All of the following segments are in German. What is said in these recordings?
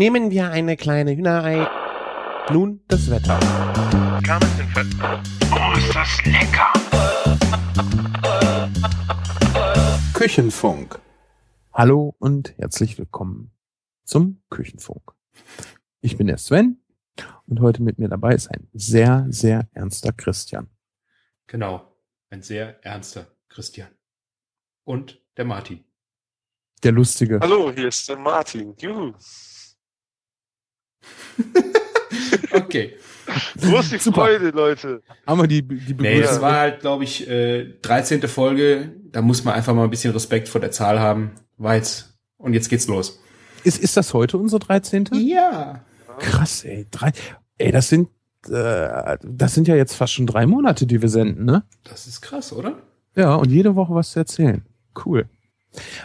Nehmen wir eine kleine Hühnerei. Nun das Wetter. Oh, ist das lecker! Küchenfunk. Hallo und herzlich willkommen zum Küchenfunk. Ich bin der Sven und heute mit mir dabei ist ein sehr, sehr ernster Christian. Genau. Ein sehr ernster Christian. Und der Martin. Der lustige. Hallo, hier ist der Martin. Juhu. Okay. Super. Freude, Leute? Haben wir die, die Nee, Begrüßung? das war halt, glaube ich, äh, 13. Folge. Da muss man einfach mal ein bisschen Respekt vor der Zahl haben. Jetzt. Und jetzt geht's los. ist, ist das heute unsere 13.? Ja. Krass, ey. Drei, ey, das sind, äh, das sind ja jetzt fast schon drei Monate, die wir senden, ne? Das ist krass, oder? Ja, und jede Woche was zu erzählen. Cool.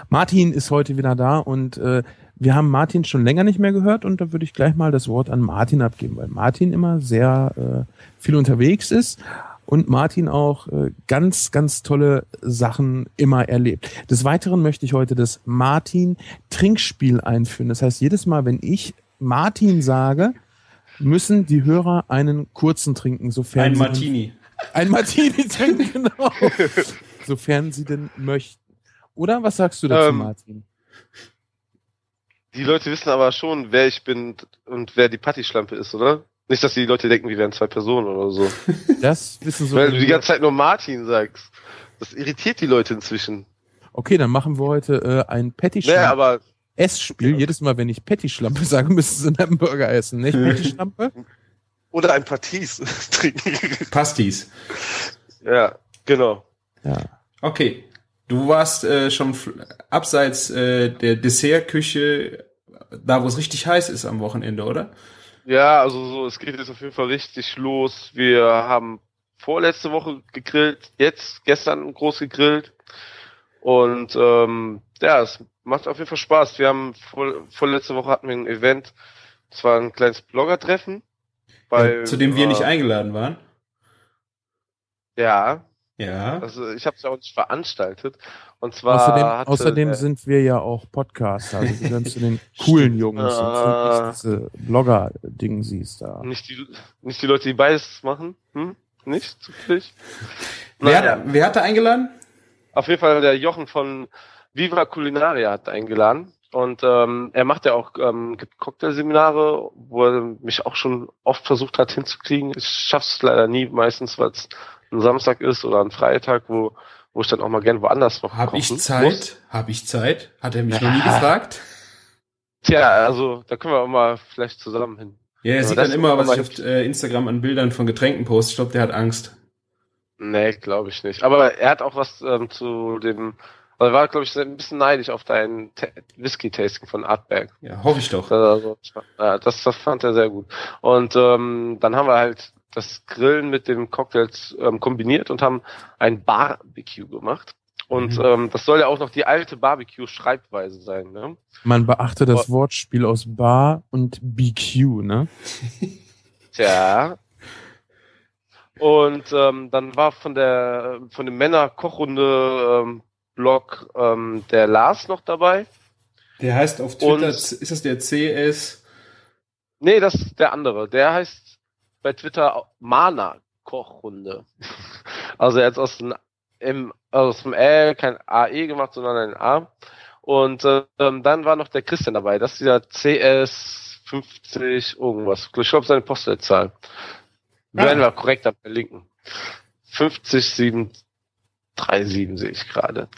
Martin ist heute wieder da und äh, wir haben Martin schon länger nicht mehr gehört und da würde ich gleich mal das Wort an Martin abgeben, weil Martin immer sehr äh, viel unterwegs ist und Martin auch äh, ganz, ganz tolle Sachen immer erlebt. Des Weiteren möchte ich heute das Martin Trinkspiel einführen. Das heißt, jedes Mal, wenn ich Martin sage, müssen die Hörer einen kurzen trinken, sofern Ein sie Martini. ein Martini trinken, genau. Sofern sie denn möchten. Oder was sagst du dazu, Ähm, Martin? Die Leute wissen aber schon, wer ich bin und wer die Patty-Schlampe ist, oder? Nicht, dass die Leute denken, wir wären zwei Personen oder so. Das wissen so. Weil du die ganze Zeit nur Martin sagst. Das irritiert die Leute inzwischen. okay, dann machen wir heute äh, ein Patty Naja, aber Essspiel. Jedes Mal, wenn ich Patty Schlampe sage, müssen sie einen Hamburger essen, nicht Patty Schlampe? oder ein Patis trinken. Pastis. ja, genau. Ja. Okay. Du warst äh, schon abseits äh, der Dessertküche, da wo es richtig heiß ist am Wochenende, oder? Ja, also so, es geht jetzt auf jeden Fall richtig los. Wir haben vorletzte Woche gegrillt, jetzt gestern groß gegrillt. Und ähm, ja, es macht auf jeden Fall Spaß. Wir haben vor, vorletzte Woche hatten wir ein Event, das war ein kleines Blogger-Treffen. bei- Zu dem wir äh, nicht eingeladen waren. Ja, Ja. also ich habe es ja auch nicht veranstaltet. Und zwar Außerdem, hatte außerdem der- sind wir ja auch Podcaster. Also wir gehören zu den coolen Jungs und Ah. nicht diese Blogger-Ding siehst da. nicht die nicht die Leute, die beides machen, hm? Nicht zufällig? Wer, Naja. hat, wer hat da eingeladen? Auf jeden Fall der Jochen von Viva Culinaria hat eingeladen. Und ähm, er macht ja auch ähm, gibt Cocktailseminare, wo er mich auch schon oft versucht hat hinzukriegen. Ich schaff's leider nie, meistens, weil es ein Samstag ist oder ein Freitag, wo, wo ich dann auch mal gern woanders noch Hab ich. Zeit? Hab ich Zeit? Hat er mich noch nie Ja. gefragt? Tja, also da können wir auch mal vielleicht zusammen hin. Ja, er sieht dann immer, was ich auf äh, Instagram an Bildern von Getränken poste. Ich glaube, der hat Angst. Nee, glaube ich nicht. Aber er hat auch was ähm, zu dem, also er war, glaube ich, ein bisschen neidisch auf dein Ta- Whisky-Tasting von Artberg. Ja, hoffe ich doch. Also, ja, das, das fand er sehr gut. Und ähm, dann haben wir halt das Grillen mit den Cocktails ähm, kombiniert und haben ein Barbecue gemacht. Und Mhm. ähm, das soll ja auch noch die alte Barbecue-Schreibweise sein. Ne? Man beachte das Wortspiel aus Bar und BQ, ne? Tja. Und ähm, dann war von der von dem Männer-Kochrunde ähm, Blog ähm, der Lars noch dabei. Der heißt auf Twitter, Und- ist das der CS? Nee, das ist der andere. Der heißt bei Twitter Mana Kochrunde. Also er hat aus dem M, aus dem Ä kein AE gemacht, sondern ein A. Und ähm, dann war noch der Christian dabei. Das ist dieser CS 50 irgendwas. Ich glaube seine Postleitzahl. Werden wir korrekt dann verlinken. 50737 sehe ich gerade.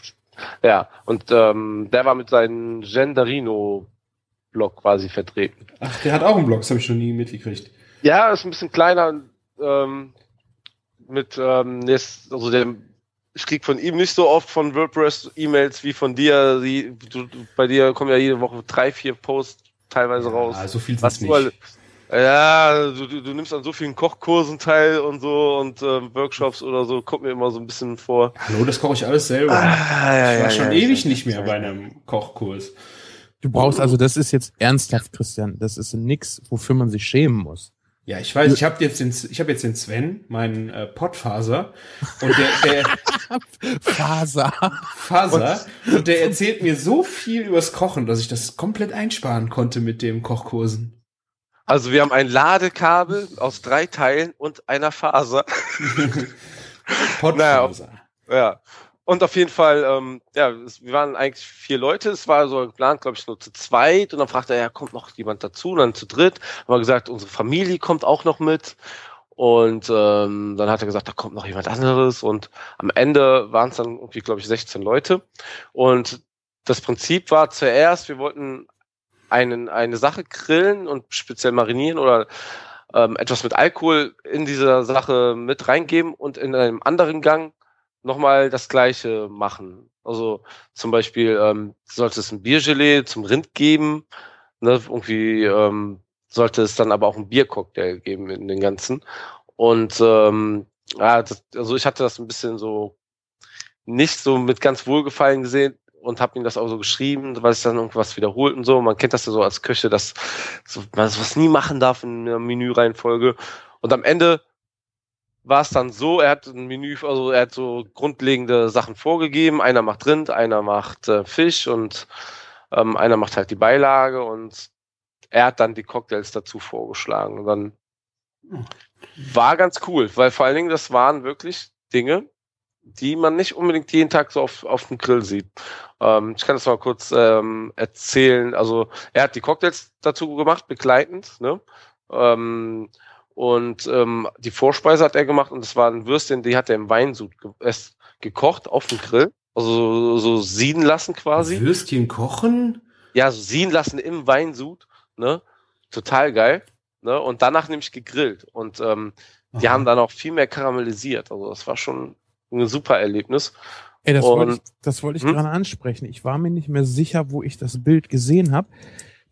Ja, und ähm, der war mit seinem Gendarino-Blog quasi vertreten. Ach, der hat auch einen Blog, das habe ich schon nie mitgekriegt. Ja, ist ein bisschen kleiner. Ähm, mit, ähm, ist, also der, ich krieg von ihm nicht so oft von WordPress E-Mails wie von dir. Die, du, du, bei dir kommen ja jede Woche drei, vier Posts teilweise raus. Ah, so viel Was sind's du alle, nicht. ja, du, du, du nimmst an so vielen Kochkursen teil und so und ähm, Workshops oder so, kommt mir immer so ein bisschen vor. Hallo, das koche ich alles selber. Ah, ich war schon ewig nicht mehr bei einem Kochkurs. Du brauchst also, das ist jetzt ernsthaft, Christian. Das ist nix, wofür man sich schämen muss. Ja, ich weiß, ich habe jetzt den, ich habe jetzt den Sven, meinen äh, Pottfaser, und der, der Faser. Faser, und der erzählt mir so viel übers Kochen, dass ich das komplett einsparen konnte mit dem Kochkursen. Also wir haben ein Ladekabel aus drei Teilen und einer Faser. Pottfaser. Ja. Und auf jeden Fall, ähm, ja, es, wir waren eigentlich vier Leute. Es war so geplant, glaube ich, nur zu zweit. Und dann fragte er, ja, kommt noch jemand dazu? Und dann zu dritt. Haben wir gesagt, unsere Familie kommt auch noch mit. Und ähm, dann hat er gesagt, da kommt noch jemand anderes. Und am Ende waren es dann irgendwie, glaube ich, 16 Leute. Und das Prinzip war zuerst, wir wollten einen, eine Sache grillen und speziell marinieren oder ähm, etwas mit Alkohol in dieser Sache mit reingeben und in einem anderen Gang nochmal das gleiche machen. Also zum Beispiel ähm, sollte es ein Biergelee zum Rind geben, ne, irgendwie ähm, sollte es dann aber auch ein Biercocktail geben in den ganzen. Und ähm, ja, das, also ich hatte das ein bisschen so nicht so mit ganz Wohlgefallen gesehen und habe ihm das auch so geschrieben, weil es dann irgendwas wiederholt und so. Man kennt das ja so als Köche, dass so, man sowas nie machen darf in einer Menüreihenfolge. Und am Ende war es dann so, er hat ein Menü, also er hat so grundlegende Sachen vorgegeben. Einer macht Rind, einer macht äh, Fisch und ähm, einer macht halt die Beilage und er hat dann die Cocktails dazu vorgeschlagen. Und dann war ganz cool, weil vor allen Dingen das waren wirklich Dinge, die man nicht unbedingt jeden Tag so auf, auf dem Grill sieht. Ähm, ich kann das mal kurz ähm, erzählen. Also er hat die Cocktails dazu gemacht, begleitend, ne? Ähm, und ähm, die Vorspeise hat er gemacht und das war ein Würstchen, die hat er im Weinsud ge erst gekocht auf dem Grill. Also so, so sieden lassen quasi. Würstchen kochen? Ja, so sieden lassen im Weinsud, ne? Total geil. Ne? Und danach nämlich gegrillt. Und ähm, die Aha. haben dann auch viel mehr karamellisiert. Also das war schon ein super Erlebnis. Ey, das wollte ich, das wollte ich Hm? gerade ansprechen. Ich war mir nicht mehr sicher, wo ich das Bild gesehen habe.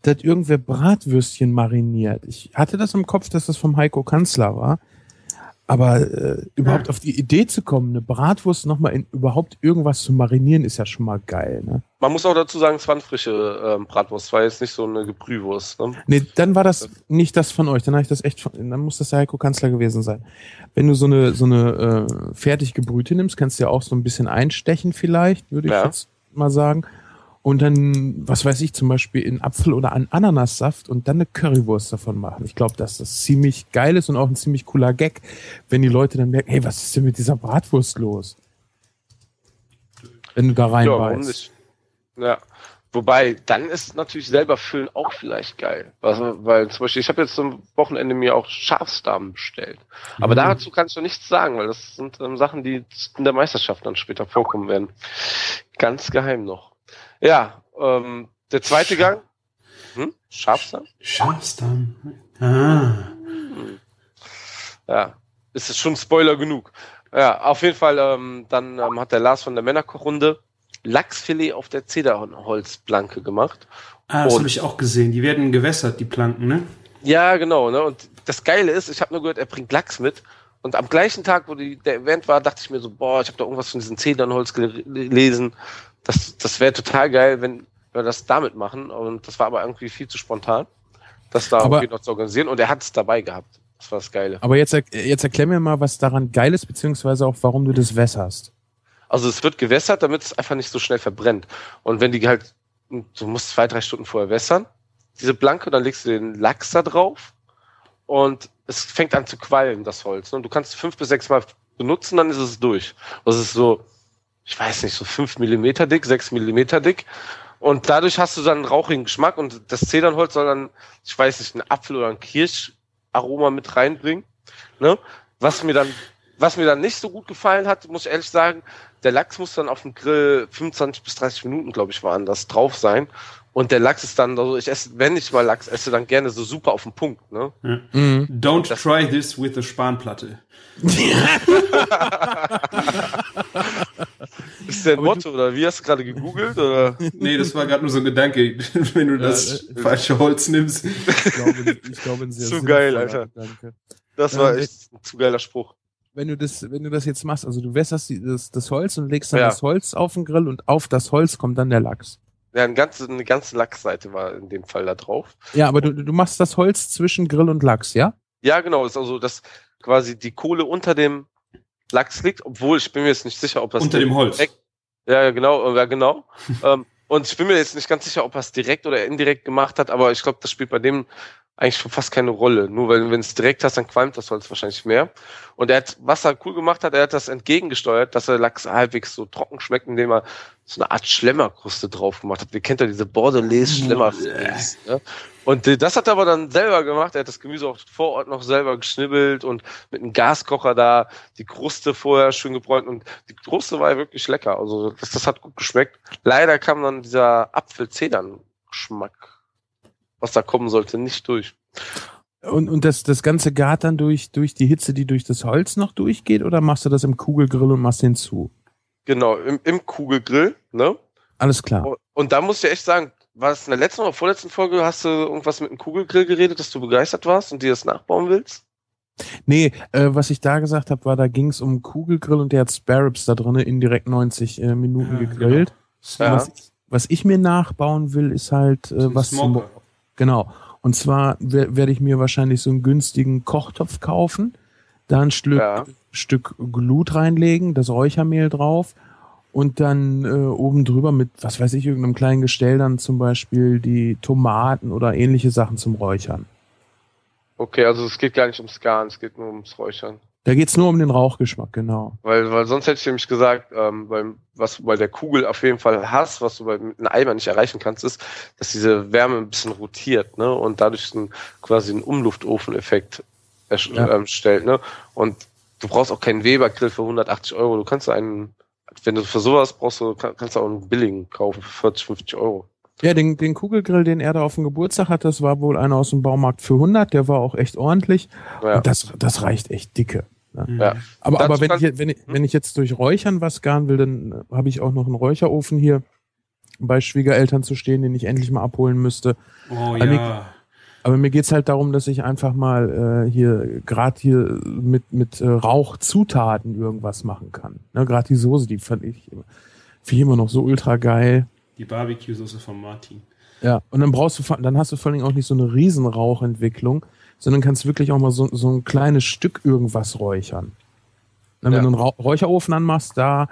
Da hat irgendwer Bratwürstchen mariniert. Ich hatte das im Kopf, dass das vom Heiko Kanzler war. Aber äh, überhaupt auf die Idee zu kommen, eine Bratwurst nochmal in überhaupt irgendwas zu marinieren, ist ja schon mal geil. Ne? Man muss auch dazu sagen, es war eine frische ähm, Bratwurst, war jetzt nicht so eine Gebrühwurst. Ne? Nee, dann war das nicht das von euch. Dann habe ich das echt von, dann muss das der Heiko Kanzler gewesen sein. Wenn du so eine so eine äh, fertig gebrühte nimmst, kannst du ja auch so ein bisschen einstechen vielleicht, würde ich Ja. jetzt mal sagen. Und dann, was weiß ich, zum Beispiel in Apfel oder an Ananassaft und dann eine Currywurst davon machen. Ich glaube, dass das ziemlich geil ist und auch ein ziemlich cooler Gag, wenn die Leute dann merken, hey, was ist denn mit dieser Bratwurst los? Wenn du da Ja, reinbeißt. nicht? Ja. Wobei, dann ist natürlich selber füllen auch vielleicht geil. Also, weil zum Beispiel, ich habe jetzt am Wochenende mir auch Schafsdarm bestellt. Aber Mhm. dazu kann ich noch nichts sagen, weil das sind ähm, Sachen, die in der Meisterschaft dann später vorkommen werden. Ganz geheim noch. Ja, ähm, der zweite Gang. Hm? Schafsdarm? Schafsdarm. Ah. Ja, ist es schon Spoiler genug. Ja, auf jeden Fall, ähm, dann ähm, hat der Lars von der Männerkochrunde Lachsfilet auf der Zederholzplanke gemacht. Ah, das habe ich auch gesehen. Die werden gewässert, die Planken, ne? Ja, genau. Ne? Und das Geile ist, ich habe nur gehört, er bringt Lachs mit. Und am gleichen Tag, wo die, der Event war, dachte ich mir so, boah, ich habe da irgendwas von diesem Zedernholz gel- gelesen. Das, das wäre total geil, wenn wir das damit machen. Und das war aber irgendwie viel zu spontan, das da Aber- irgendwie noch zu organisieren. Und er hat es dabei gehabt. Das war das Geile. Aber jetzt, jetzt erklär mir mal, was daran geil ist, beziehungsweise auch, warum du das wässerst. Also es wird gewässert, damit es einfach nicht so schnell verbrennt. Und wenn die halt, du musst zwei, drei Stunden vorher wässern, diese Blanke, dann legst du den Lachs da drauf und es fängt an zu qualmen, das Holz. Und du kannst fünf bis sechs Mal benutzen, dann ist es durch. Das ist so, ich weiß nicht, so fünf Millimeter dick, sechs Millimeter dick. Und dadurch hast du dann einen rauchigen Geschmack und das Zedernholz soll dann, ich weiß nicht, einen Apfel oder ein Kirscharoma mit reinbringen. Ne? Was mir dann, was mir dann nicht so gut gefallen hat, muss ich ehrlich sagen, der Lachs muss dann auf dem Grill 25 bis 30 Minuten, glaube ich, waren das drauf sein. Und der Lachs ist dann, also ich esse, wenn ich mal Lachs esse, dann gerne so super auf den Punkt, ne? Mhm. Don't Das- try this with a Spanplatte. Ist der Aber Motto, oder wie hast du gerade gegoogelt, oder? Nee, das war gerade nur so ein Gedanke, wenn du das äh, falsche Holz nimmst. Ich glaube, ich glaube ein sehr Zu geil, Alter. Gedanke. Das war Ja, echt ein zu geiler Spruch. Wenn du das, wenn du das jetzt machst, also du wässerst die, das, das Holz und legst dann Ja. das Holz auf den Grill und auf das Holz kommt dann der Lachs. Ja, eine ganze, eine ganze Lachsseite war in dem Fall da drauf. Ja, aber du, du machst das Holz zwischen Grill und Lachs, ja? Ja, genau, ist also, dass quasi die Kohle unter dem Lachs liegt, obwohl ich bin mir jetzt nicht sicher, ob das Unter dem Holz. direkt- ja, genau, ja, genau. ähm, und ich bin mir jetzt nicht ganz sicher, ob er es direkt oder indirekt gemacht hat, aber ich glaube, das spielt bei dem eigentlich schon fast keine Rolle. Nur weil, wenn es direkt hast, dann qualmt das Holz wahrscheinlich mehr. Und er hat, was er cool gemacht hat, er hat das entgegengesteuert, dass der Lachs halbwegs so trocken schmeckt, indem er so eine Art Schlemmerkruste drauf gemacht hat. Ihr kennt ja diese Bordelaise Schlemmer. Ne? Und äh, das hat er aber dann selber gemacht. Er hat das Gemüse auch vor Ort noch selber geschnibbelt und mit einem Gaskocher da die Kruste vorher schön gebräunt. Und die Kruste war ja wirklich lecker. Also das, das hat gut geschmeckt. Leider kam dann dieser Apfel-Zedern-Geschmack, was da kommen sollte, nicht durch. Und, und das, das Ganze gart dann durch, durch die Hitze, die durch das Holz noch durchgeht, oder machst du das im Kugelgrill und machst den zu? Genau, im, im Kugelgrill, ne? Alles klar. Und- Und da muss ich echt sagen, war es in der letzten oder vorletzten Folge, hast du irgendwas mit dem Kugelgrill geredet, dass du begeistert warst und dir das nachbauen willst? Nee, äh, was ich da gesagt habe, war, da ging es um Kugelgrill und der hat Sparrows da drinne indirekt 90 äh, Minuten Ja, gegrillt. Ja. Was, ich, was ich mir nachbauen will, ist halt äh, was zum. Genau. Und zwar wer- werde ich mir wahrscheinlich so einen günstigen Kochtopf kaufen, da ein Stück, Ja. Stück Glut reinlegen, das Räuchermehl drauf und dann äh, oben drüber mit, was weiß ich, irgendeinem kleinen Gestell dann zum Beispiel die Tomaten oder ähnliche Sachen zum Räuchern. Okay, also es geht gar nicht ums Garen, es geht nur ums Räuchern. Da geht's nur um den Rauchgeschmack, genau. Weil, weil sonst hätte ich nämlich gesagt, ähm, beim, was du bei der Kugel auf jeden Fall hast, was du bei mit einem Eimer nicht erreichen kannst, ist, dass diese Wärme ein bisschen rotiert, ne? Und dadurch ein, quasi einen Umluftofeneffekt Ja. ähm, stellt, ne? Und du brauchst auch keinen Weber-Grill für 180 Euro. Du kannst einen, wenn du für sowas brauchst, du kann- kannst du auch einen billigen kaufen für 40, 50 Euro. Ja, den, den Kugelgrill, den er da auf dem Geburtstag hat, das war wohl einer aus dem Baumarkt für 100, der war auch echt ordentlich. Ja. Und das, das reicht echt dicke. Mhm. Ja. Aber, aber wenn, ich, jetzt- wenn, ich, wenn ich jetzt durch Räuchern was garen will, dann habe ich auch noch einen Räucherofen hier bei Schwiegereltern zu stehen, den ich endlich mal abholen müsste. Oh Annik- ja. Aber mir geht's halt darum, dass ich einfach mal äh, hier gerade hier mit, mit äh, Rauchzutaten irgendwas machen kann. Ne, gerade die Soße, die fand ich immer, immer noch so ultra geil. Die Barbecue-Soße von Martin. Ja, und dann brauchst du, vor- dann hast du vor allem auch nicht so eine riesen Rauchentwicklung, sondern kannst wirklich auch mal so, so ein kleines Stück irgendwas räuchern. Dann, Ja. Wenn du einen Räucherofen anmachst, da,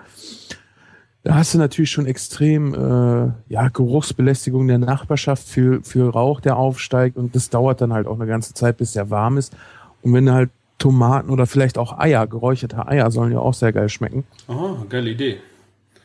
da hast du natürlich schon extrem äh, ja, Geruchsbelästigung der Nachbarschaft für, für Rauch, der aufsteigt und das dauert dann halt auch eine ganze Zeit, bis der warm ist. Und wenn du halt Tomaten oder vielleicht auch Eier, geräucherte Eier sollen ja auch sehr geil schmecken. Oh, geile Idee.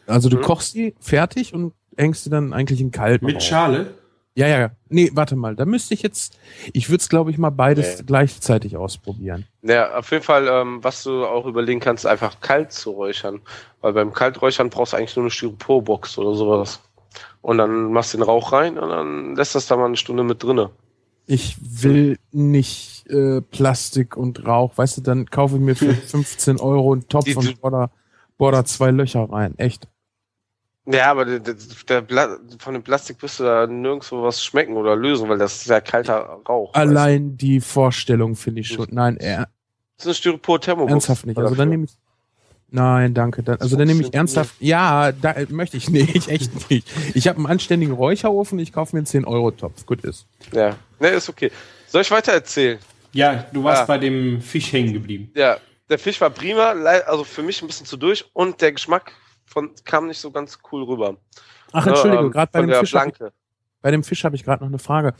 Also du Mhm. kochst die fertig und hängst die dann eigentlich in kalt. Mit Schale? Ja, ja, ja. Nee, warte mal. Da müsste ich jetzt, ich würde es, glaube ich, mal beides Nee. gleichzeitig ausprobieren. Ja, auf jeden Fall, ähm, was du auch überlegen kannst, einfach kalt zu räuchern. Weil beim Kalträuchern brauchst du eigentlich nur eine Styroporbox oder sowas. Und dann machst du den Rauch rein und dann lässt das da mal eine Stunde mit drinne. Ich will nicht äh, Plastik und Rauch. Weißt du, dann kaufe ich mir für 15 Euro einen Topf Die- und bohr da zwei Löcher rein. Echt. Ja, aber der, der, der von dem Plastik wirst du da nirgendwo was schmecken oder lösen, weil das ist ja kalter Rauch. weißt du? Allein die Vorstellung finde ich schon. Nein, er, Das ist eine Styropor-Thermobox. ernsthaft nicht. Also dann dafür. nehme ich. Nein, danke. Dann, also dann nehme ich ernsthaft. Ja, da äh, möchte ich nicht, echt nicht. Ich habe einen anständigen Räucherofen, ich kaufe mir einen 10-Euro-Topf. Gut ist. Ja, ne, ist okay. Soll ich weiter erzählen? Ja, du warst Ah. bei dem Fisch hängen geblieben. Ja, der Fisch war prima, also für mich ein bisschen zu durch und der Geschmack von, kam nicht so ganz cool rüber. Ach, Ne, Entschuldigung, ähm, gerade bei dem Fisch. ich-. Bei dem Fisch habe ich gerade noch eine Frage.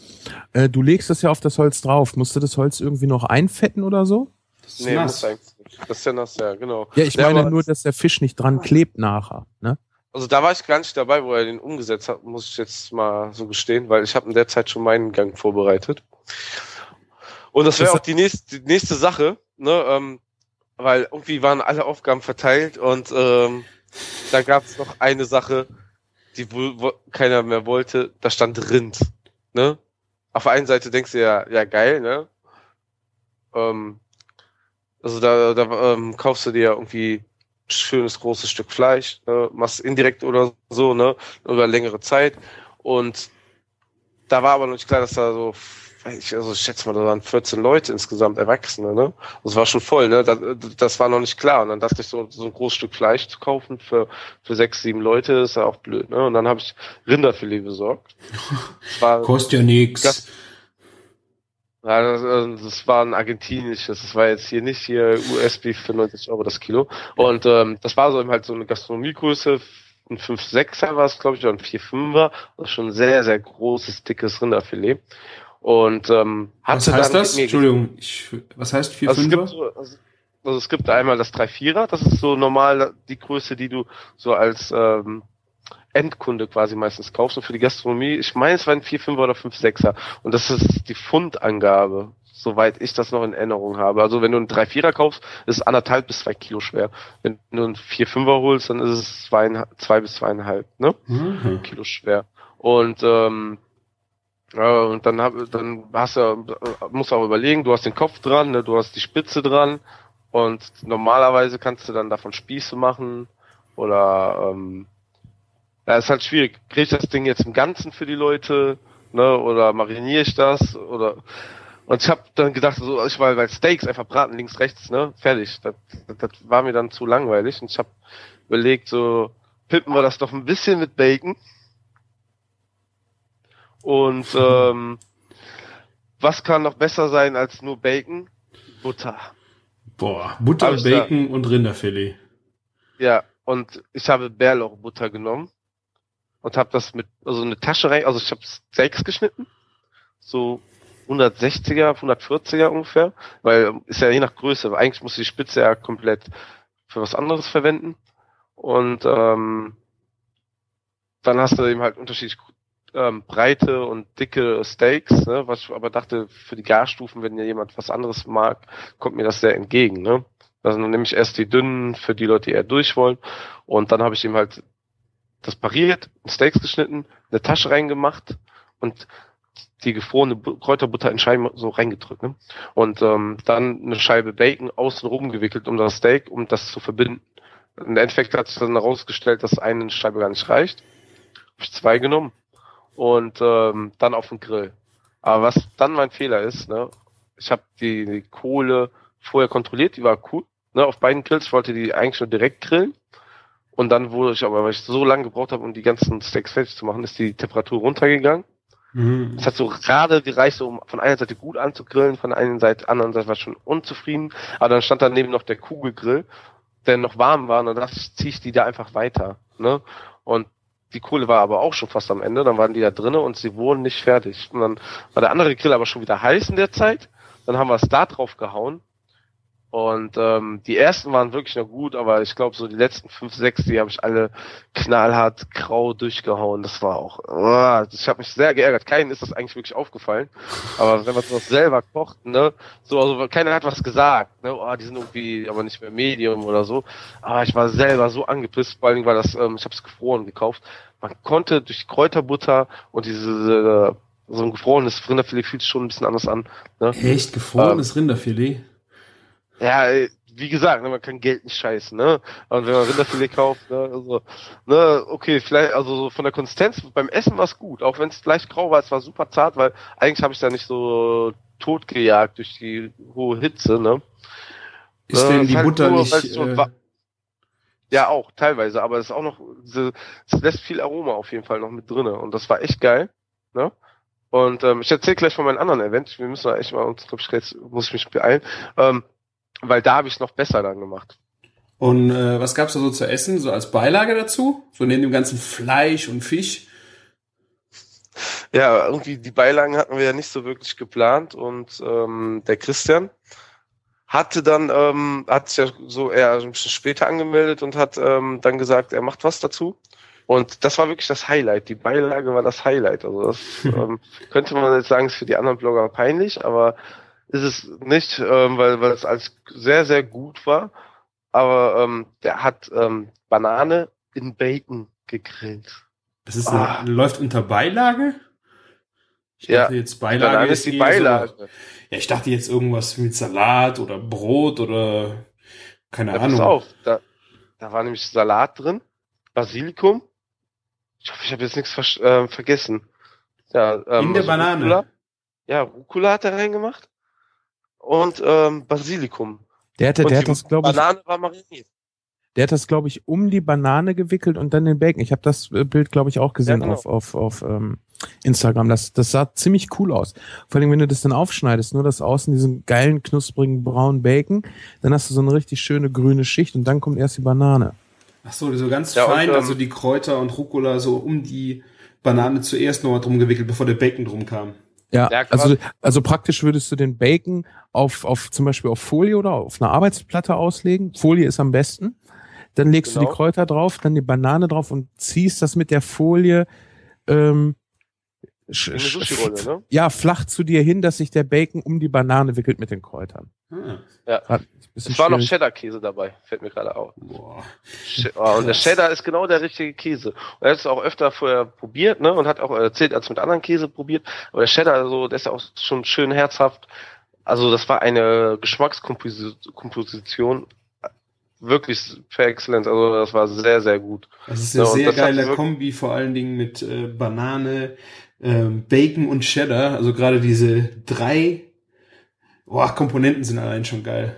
Äh, du legst das ja auf das Holz drauf. Musst du das Holz irgendwie noch einfetten oder so? Das ist Nee, nass. eigentlich nicht. Das ist ja nass, ja, genau. Ja, ich Ja, meine nur, dass der Fisch nicht dran klebt nachher. Ne? Also da war ich gar nicht dabei, wo er den umgesetzt hat, muss ich jetzt mal so gestehen, weil ich habe in der Zeit schon meinen Gang vorbereitet. Und das wäre auch die nächste, die nächste Sache, ne, ähm, weil irgendwie waren alle Aufgaben verteilt und ähm, da gab es noch eine Sache, die wohl wo keiner mehr wollte, da stand Rind. Ne? Auf der einen Seite denkst du ja, ja geil, ne? Ähm, also da, da ähm, kaufst du dir irgendwie schönes großes Stück Fleisch, ne? machst indirekt oder so, ne, über längere Zeit. Und da war aber noch nicht klar, dass da so, ich, also ich schätze mal, da waren 14 Leute insgesamt Erwachsene, ne? Das war schon voll, ne? Das, das war noch nicht klar. Und dann dachte ich, so, so ein großes Stück Fleisch zu kaufen für, für sechs, sieben Leute ist ja auch blöd, ne? Und dann habe ich Rinderfilet besorgt. Kostet ja nix. Das- Ja, das, äh, das war ein argentinisches, das war jetzt hier nicht hier USB für 90 Euro das Kilo. Und ähm, das war so eben halt so eine Gastronomiegröße, ein 5-6er war es, glaube ich, oder ein 4-5er. Das ist schon ein sehr, sehr großes, dickes Rinderfilet. Und ähm, Was hatte heißt dann das? Entschuldigung, ich, was heißt 4 also es 5 gibt so, also, also es gibt einmal das 3-4er, das ist so normal die Größe, die du so als ähm, Endkunde quasi meistens kaufst. Und für die Gastronomie, ich meine, es waren 4-5er oder 5-6er. Und das ist die Pfundangabe, soweit ich das noch in Erinnerung habe. Also wenn du einen 3-4er kaufst, ist es anderthalb bis zwei Kilo schwer. Wenn du einen 4-5er holst, dann ist es zwei, zwei bis zweieinhalb, ne? Mhm. Kilo schwer. Und ähm, und dann hab, dann hast du, musst du auch überlegen, du hast den Kopf dran, ne, du hast die Spitze dran und normalerweise kannst du dann davon Spieße machen oder ähm, ja, ist halt schwierig. Kriege ich das Ding jetzt im Ganzen für die Leute, ne, oder mariniere ich das oder und ich habe dann gedacht, so ich war weil Steaks einfach braten links rechts, ne, fertig. Das, das, das war mir dann zu langweilig und ich habe überlegt, so pippen wir das doch ein bisschen mit Bacon. Und ähm, was kann noch besser sein als nur Bacon? Butter. Boah, Butter, da- Bacon und Rinderfilet. Ja, und ich habe Bärlauchbutter genommen und habe das mit also eine Tasche rein, also ich habe Steaks geschnitten, so 160er, 140er ungefähr, weil ist ja je nach Größe, aber eigentlich muss die Spitze ja komplett für was anderes verwenden und ähm, dann hast du eben halt unterschiedlich ähm, breite und dicke Steaks, ne, was ich aber dachte, für die Garstufen, wenn ja jemand was anderes mag, kommt mir das sehr entgegen, ne. Also dann nehme ich erst die dünnen für die Leute, die eher durch wollen. Und dann habe ich ihm halt das pariert, Steaks geschnitten, eine Tasche reingemacht und die gefrorene Bu- Kräuterbutter in Scheiben so reingedrückt. Ne? Und ähm, dann eine Scheibe Bacon außen rum gewickelt um das Steak, um das zu verbinden. Im Endeffekt hat sich dann herausgestellt, dass eine Scheibe gar nicht reicht. Habe ich zwei genommen und ähm, dann auf den Grill. Aber was dann mein Fehler ist, ne, ich habe die, die Kohle vorher kontrolliert, die war cool, ne, auf beiden Grills, ich wollte die eigentlich nur direkt grillen. Und dann wurde ich aber, weil ich so lange gebraucht habe, um die ganzen Steaks fertig zu machen, ist die Temperatur runtergegangen. Mhm. Es hat so gerade gereicht, so um von einer Seite gut anzugrillen, von der einen Seite, anderen Seite war ich schon unzufrieden. Aber dann stand daneben noch der Kugelgrill, der noch warm war, und dann dachte ich, zieh ich die da einfach weiter. Ne? Und die Kohle war aber auch schon fast am Ende, dann waren die da drinnen und sie wurden nicht fertig. Und dann war der andere Grill aber schon wieder heiß in der Zeit. Dann haben wir es da drauf gehauen. Und ähm, die ersten waren wirklich noch gut, aber ich glaube so die letzten fünf, sechs, die habe ich alle knallhart grau durchgehauen. Das war auch, ah, ich habe mich sehr geärgert. Keinen ist das eigentlich wirklich aufgefallen. Aber wenn man sowas selber kocht, ne, so, also keiner hat was gesagt, ne, oh, die sind irgendwie aber nicht mehr Medium oder so. Aber ich war selber so angepisst, vor allen Dingen, weil das, ähm, ich habe es gefroren gekauft. Man konnte durch Kräuterbutter und diese äh, so ein gefrorenes Rinderfilet fühlt sich schon ein bisschen anders an. Ne? Echt gefrorenes Rinderfilet? Ja, wie gesagt, ne, man kann Geld nicht scheißen, ne? Und wenn man Rinderfilet kauft, ne, also, ne, okay, vielleicht, also so von der Konsistenz, beim Essen war es gut, auch wenn es leicht grau war, es war super zart, weil eigentlich habe ich da nicht so totgejagt durch die hohe Hitze, ne? Ist Äh, denn die halt Butter nur, nicht... so Äh, Ja, auch, teilweise, aber es ist auch noch, es lässt viel Aroma auf jeden Fall noch mit drinne und das war echt geil, ne? Und ähm, ich erzähle gleich von meinem anderen Event, wir müssen da echt mal, uns, glaube ich, jetzt muss ich mich beeilen, ähm, weil da habe ich es noch besser dann gemacht. und äh, was gab's da so zu essen, so als Beilage dazu? So neben dem ganzen Fleisch und Fisch? Ja, irgendwie die Beilagen hatten wir ja nicht so wirklich geplant und ähm, der Christian hatte dann, ähm, hat sich ja so eher ein bisschen später angemeldet und hat ähm, dann gesagt, er macht was dazu. Und das war wirklich das Highlight. Die Beilage war das Highlight. Also das ähm, könnte man jetzt sagen, ist für die anderen Blogger peinlich, aber ist es nicht, ähm, weil, weil es als sehr, sehr gut war. Aber ähm, der hat ähm, Banane in Bacon gegrillt. Das ist Ah. läuft unter Beilage? Ich Ja, dachte jetzt Beilage Banane ist die Beilage. So, ja, ich dachte jetzt irgendwas mit Salat oder Brot oder keine Ja, Ahnung. pass auf, da, da war nämlich Salat drin, Basilikum. Ich hoffe, ich habe jetzt nichts ver äh, vergessen. Ja, ähm, In der also Banane. Rucola. Ja, Rucola hat er reingemacht. Und ähm, Basilikum. Der hatte, Und der die hat das, glaube ich, Banane war mariniert. Der hat das, glaube ich, um die Banane gewickelt und dann den Bacon. Ich habe das äh, Bild, glaube ich, auch gesehen Ja, genau. auf, auf, auf ähm, Instagram. Das, das sah ziemlich cool aus. Vor allem, wenn du das dann aufschneidest, nur das außen diesen geilen, knusprigen braunen Bacon, dann hast du so eine richtig schöne grüne Schicht und dann kommt erst die Banane. Ach so, so ganz Ja, und, fein, ähm, also die Kräuter und Rucola so um die Banane zuerst nochmal drum gewickelt, bevor der Bacon drum kam. Ja, also, also praktisch würdest du den Bacon auf, auf zum Beispiel auf Folie oder auf eine Arbeitsplatte auslegen. Folie ist am besten. Dann legst du Genau. die Kräuter drauf, dann die Banane drauf und ziehst das mit der Folie ähm, sch- Wie eine sch- Sushi-Rolle, ne? ja, flach zu dir hin, dass sich der Bacon um die Banane wickelt mit den Kräutern. Grad ein bisschen Es war noch schwierig. Cheddar-Käse dabei, fällt mir gerade auf. boah. Oh, und der Cheddar ist genau der richtige Käse. Und er hat es auch öfter vorher probiert, ne? Und hat auch erzählt, als mit anderen Käse probiert. Aber der Cheddar, so, der ist ja auch schon schön herzhaft. Also das war eine Geschmackskomposition wirklich per Exzellenz. Also das war sehr, sehr gut. Das ist Ja, eine und sehr geile Kombi, vor allen Dingen mit äh, Banane, ähm, Bacon und Cheddar. Also gerade diese drei boah, Komponenten sind allein schon geil.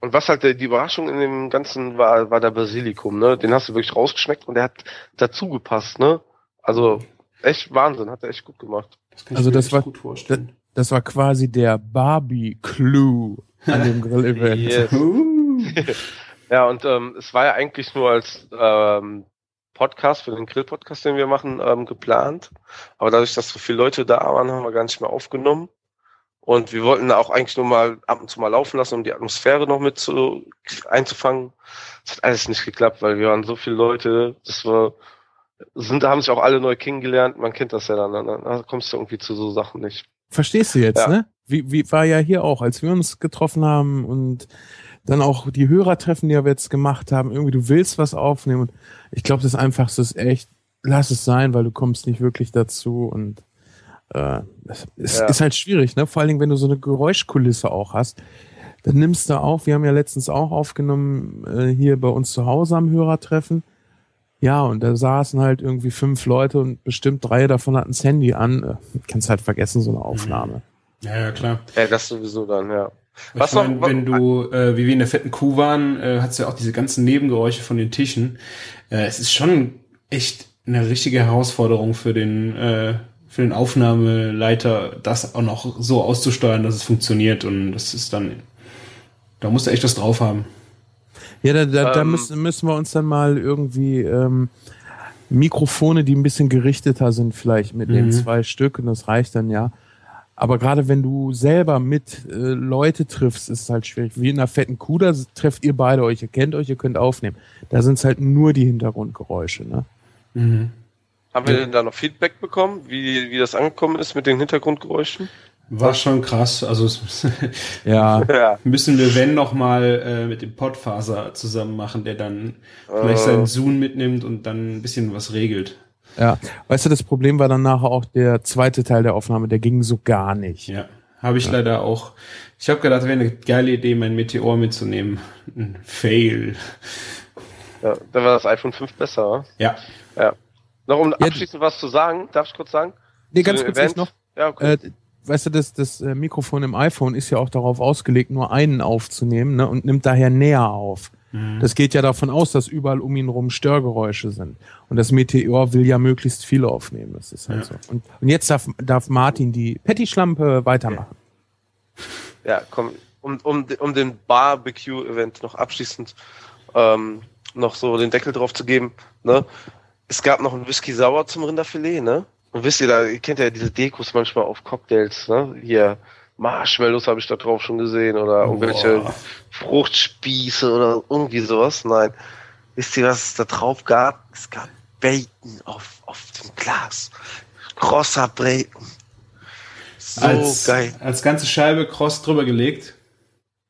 Und was halt der- die Überraschung in dem Ganzen war, war der Basilikum, ne? Den hast du wirklich rausgeschmeckt und der hat dazu gepasst, ne? Also echt Wahnsinn, hat er echt gut gemacht. Das kann Also ich mir das war- gut vorstellen. Das war quasi der Barbie-Clue an dem Grill-Event. Yes. Ja, und ähm, es war ja eigentlich nur als ähm, Podcast für den Grill-Podcast, den wir machen, ähm, geplant. Aber dadurch, dass so viele Leute da waren, haben wir gar nicht mehr aufgenommen. Und wir wollten da auch eigentlich nur mal ab und zu mal laufen lassen, um die Atmosphäre noch mit zu, einzufangen. Das hat alles nicht geklappt, weil wir waren so viele Leute, das war, sind, haben sich auch alle neu kennengelernt. Man kennt das ja dann, dann, dann kommst du irgendwie zu so Sachen nicht. Verstehst du jetzt, Ja. ne? Wie, wie war ja hier auch, als wir uns getroffen haben und dann auch die Hörertreffen, die wir jetzt gemacht haben, irgendwie du willst was aufnehmen und ich glaube, das Einfachste ist echt, lass es sein, weil du kommst nicht wirklich dazu und äh, es ist, Ja. ist halt schwierig, ne? Vor allen Dingen, wenn du so eine Geräuschkulisse auch hast, dann nimmst du auf, wir haben ja letztens auch aufgenommen, äh, hier bei uns zu Hause am Hörertreffen. Ja, und da saßen halt irgendwie fünf Leute und bestimmt drei davon hatten das Handy an. Äh, Kannst halt vergessen, so eine Aufnahme. Ja, ja, klar. Ja, das sowieso dann, ja. Ich Was mein, noch- wenn du, äh, wie wir in der fetten Kuh waren, äh, hat's ja auch diese ganzen Nebengeräusche von den Tischen. Äh, es ist schon echt eine richtige Herausforderung für den, äh, für den Aufnahmeleiter, das auch noch so auszusteuern, dass es funktioniert. Und das ist dann, da musst du echt was drauf haben. Ja, da, da, da Ähm. müssen, müssen wir uns dann mal irgendwie ähm, Mikrofone, die ein bisschen gerichteter sind, vielleicht mit den Mhm. zwei Stück und das reicht dann ja. Aber gerade wenn du selber mit äh, Leute triffst, ist es halt schwierig. Wie in einer fetten Kuh, da trefft ihr beide euch, ihr kennt euch, ihr könnt aufnehmen. Da sind es halt nur die Hintergrundgeräusche, ne? Mhm. Haben wir denn da noch Feedback bekommen, wie, wie das angekommen ist mit den Hintergrundgeräuschen? War schon krass. Also Ja, Ja. müssen wir, wenn noch mal äh, mit dem Podfaser zusammen machen, der dann vielleicht seinen Zoom mitnimmt und dann ein bisschen was regelt. Ja. Weißt du, das Problem war dann nachher auch der zweite Teil der Aufnahme, der ging so gar nicht. Ja, habe ich leider auch. Ich habe gedacht, wäre eine geile Idee, mein Meteor mitzunehmen. Ein Fail. ja. Dann war das iPhone 5 besser. Ja. Ja. Noch um Ja, abschließend was zu sagen, darf ich kurz sagen? Nee, ganz kurz Event? jetzt noch. Ja, okay. Äh, weißt du, das, das äh, Mikrofon im iPhone ist ja auch darauf ausgelegt, nur einen aufzunehmen ne, und nimmt daher näher auf. Das geht ja davon aus, dass überall um ihn rum Störgeräusche sind. Und das Meteor will ja möglichst viel aufnehmen. Das ist halt Ja. so. Und, und jetzt darf, darf Martin die Patty-Schlampe weitermachen. Ja, komm, um, um, um den Barbecue-Event noch abschließend ähm, noch so den Deckel drauf zu geben, ne? Es gab noch ein Whisky Sauer zum Rinderfilet, ne? Und wisst ihr, da ihr kennt ja diese Dekos manchmal auf Cocktails, ne? Hier Marshmallows habe ich da drauf schon gesehen oder irgendwelche Boah. Fruchtspieße oder irgendwie sowas. Nein. Wisst ihr, was es da drauf gab? Es gab Bacon auf, auf dem Glas. Grosser Bacon. So als, geil. als ganze Scheibe kross drüber gelegt.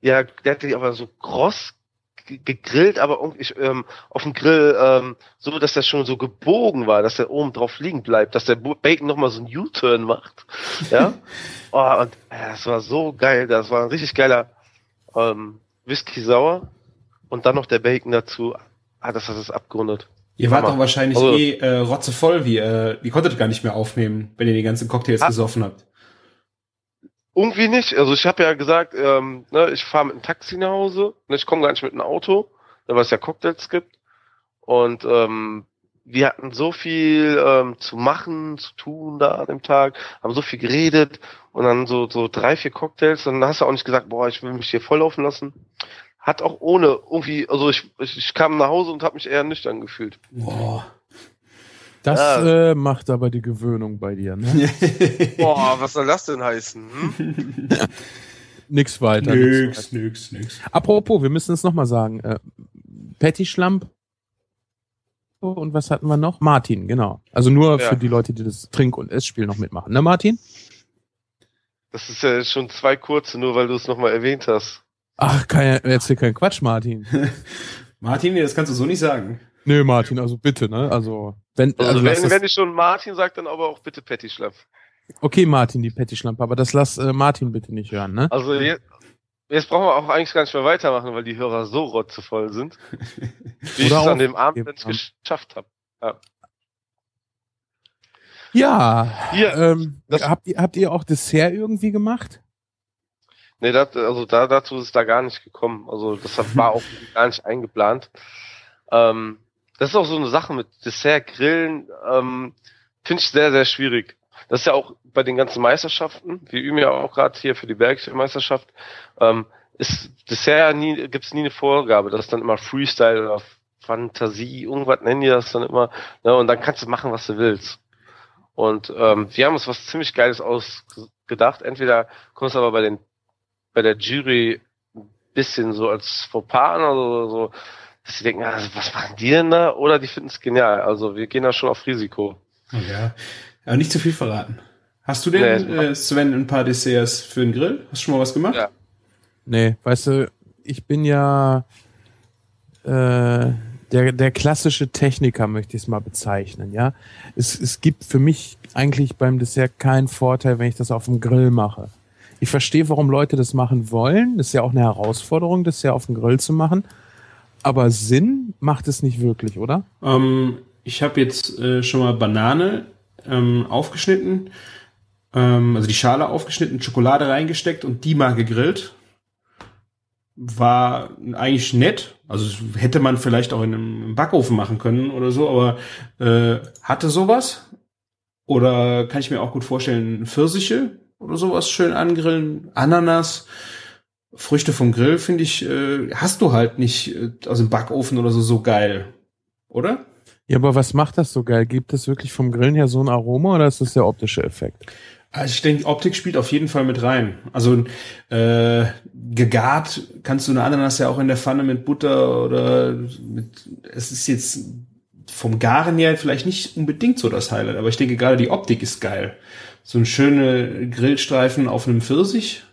Ja, der hat die aber so kross ge- gegrillt, aber irgendwie ähm, auf dem Grill ähm, so, dass der schon so gebogen war, dass der oben drauf liegen bleibt, dass der Bacon nochmal so einen U-Turn macht. Ja. oh, und äh, das war so geil. Das war ein richtig geiler ähm, Whisky sauer und dann noch der Bacon dazu. Ah, das hat es abgerundet. Ihr wart Hammer. doch wahrscheinlich Also- eh äh, rotzevoll, wie äh, ihr konntet gar nicht mehr aufnehmen, wenn ihr die ganzen Cocktails Ah. gesoffen habt. Irgendwie nicht. Also ich habe ja gesagt, ähm, ne, ich fahre mit einem Taxi nach Hause, ne, ich komme gar nicht mit einem Auto. weil es ja Cocktails gibt. Und ähm, wir hatten so viel ähm, zu machen, zu tun da an dem Tag, haben so viel geredet und dann so so drei, vier Cocktails. Und dann hast du auch nicht gesagt, boah, ich will mich hier volllaufen lassen. Hat auch ohne irgendwie, also ich, ich, ich kam nach Hause und habe mich eher nüchtern gefühlt. Boah. Das Ja. äh, macht aber die Gewöhnung bei dir, ne? Boah, was soll das denn heißen? Hm? Nix weiter. Nix nix, nix, nix. Apropos, wir müssen es nochmal sagen. Äh, Patty Schlamp und was hatten wir noch? Martin, genau. Also nur Ja. für die Leute, die das Trink- und Essspiel noch mitmachen. Ne, Martin? Das ist ja schon zwei kurze, nur weil du es nochmal erwähnt hast. Ach, kein, erzähl keinen Quatsch, Martin. Martin, nee, das kannst du so nicht sagen. Nö, Martin, also bitte, ne? Also, wenn, Also, also wenn, wenn ich schon Martin sage, dann aber auch bitte Patty Schlapp. okay, Martin, die Patty Schlampe, aber das lass äh, Martin bitte nicht hören, ne? Also jetzt, jetzt brauchen wir auch eigentlich gar nicht mehr weitermachen, weil die Hörer so rotzevoll sind. Wie ich es an dem Abend jetzt geschafft habe. Ja. Hier, Ähm, das- habt, ihr, habt ihr auch Dessert irgendwie gemacht? nee, dat, also da, dazu ist es da gar nicht gekommen. Also das hat- war auch gar nicht eingeplant. Ähm, das ist auch so eine Sache mit Dessert, Grillen, ähm, finde ich sehr, sehr schwierig. Das ist ja auch bei den ganzen Meisterschaften, wir üben ja auch gerade hier für die Bergische Meisterschaft, ähm, ist Dessert nie, gibt's nie eine Vorgabe. Das ist dann immer Freestyle oder Fantasie, irgendwas nennen die das dann immer. Ne, und dann kannst du machen, was du willst. Und ähm, wir haben uns was ziemlich Geiles ausgedacht. Entweder kommst du aber bei den bei der Jury ein bisschen so als Fauxpas also so, dass sie denken, ah, was machen die denn da? Oder die finden es genial. Also wir gehen da schon auf Risiko. Ja. Aber nicht zu viel verraten. Hast du denn, Nee, äh, Sven, ein paar Desserts für den Grill? Hast du schon mal was gemacht? Ja. Nee, weißt du, ich bin ja äh, der, der klassische Techniker, möchte ich es mal bezeichnen, ja. Es, es gibt für mich eigentlich beim Dessert keinen Vorteil, wenn ich das auf dem Grill mache. Ich verstehe, warum Leute das machen wollen. Das ist ja auch eine Herausforderung, das ja auf dem Grill zu machen. Aber Sinn macht es nicht wirklich, oder? Ähm, ich habe jetzt äh, schon mal Banane ähm, aufgeschnitten, ähm, also die Schale aufgeschnitten, Schokolade reingesteckt und die mal gegrillt. War eigentlich nett. Also hätte man vielleicht auch in einem Backofen machen können oder so, aber äh, hatte sowas. Oder kann ich mir auch gut vorstellen, Pfirsiche oder sowas schön angrillen, Ananas. Früchte vom Grill finde ich, äh, hast du halt nicht äh, aus dem Backofen oder so so geil, oder? Ja, aber was macht das so geil? Gibt es wirklich vom Grillen her so ein Aroma oder ist das der optische Effekt? Also ich denke, Optik spielt auf jeden Fall mit rein. Also äh, gegart kannst du eine Ananas ja auch in der Pfanne mit Butter oder mit. Es ist jetzt vom Garen her vielleicht nicht unbedingt so das Highlight, aber ich denke gerade die Optik ist geil. So ein schöne Grillstreifen auf einem Pfirsich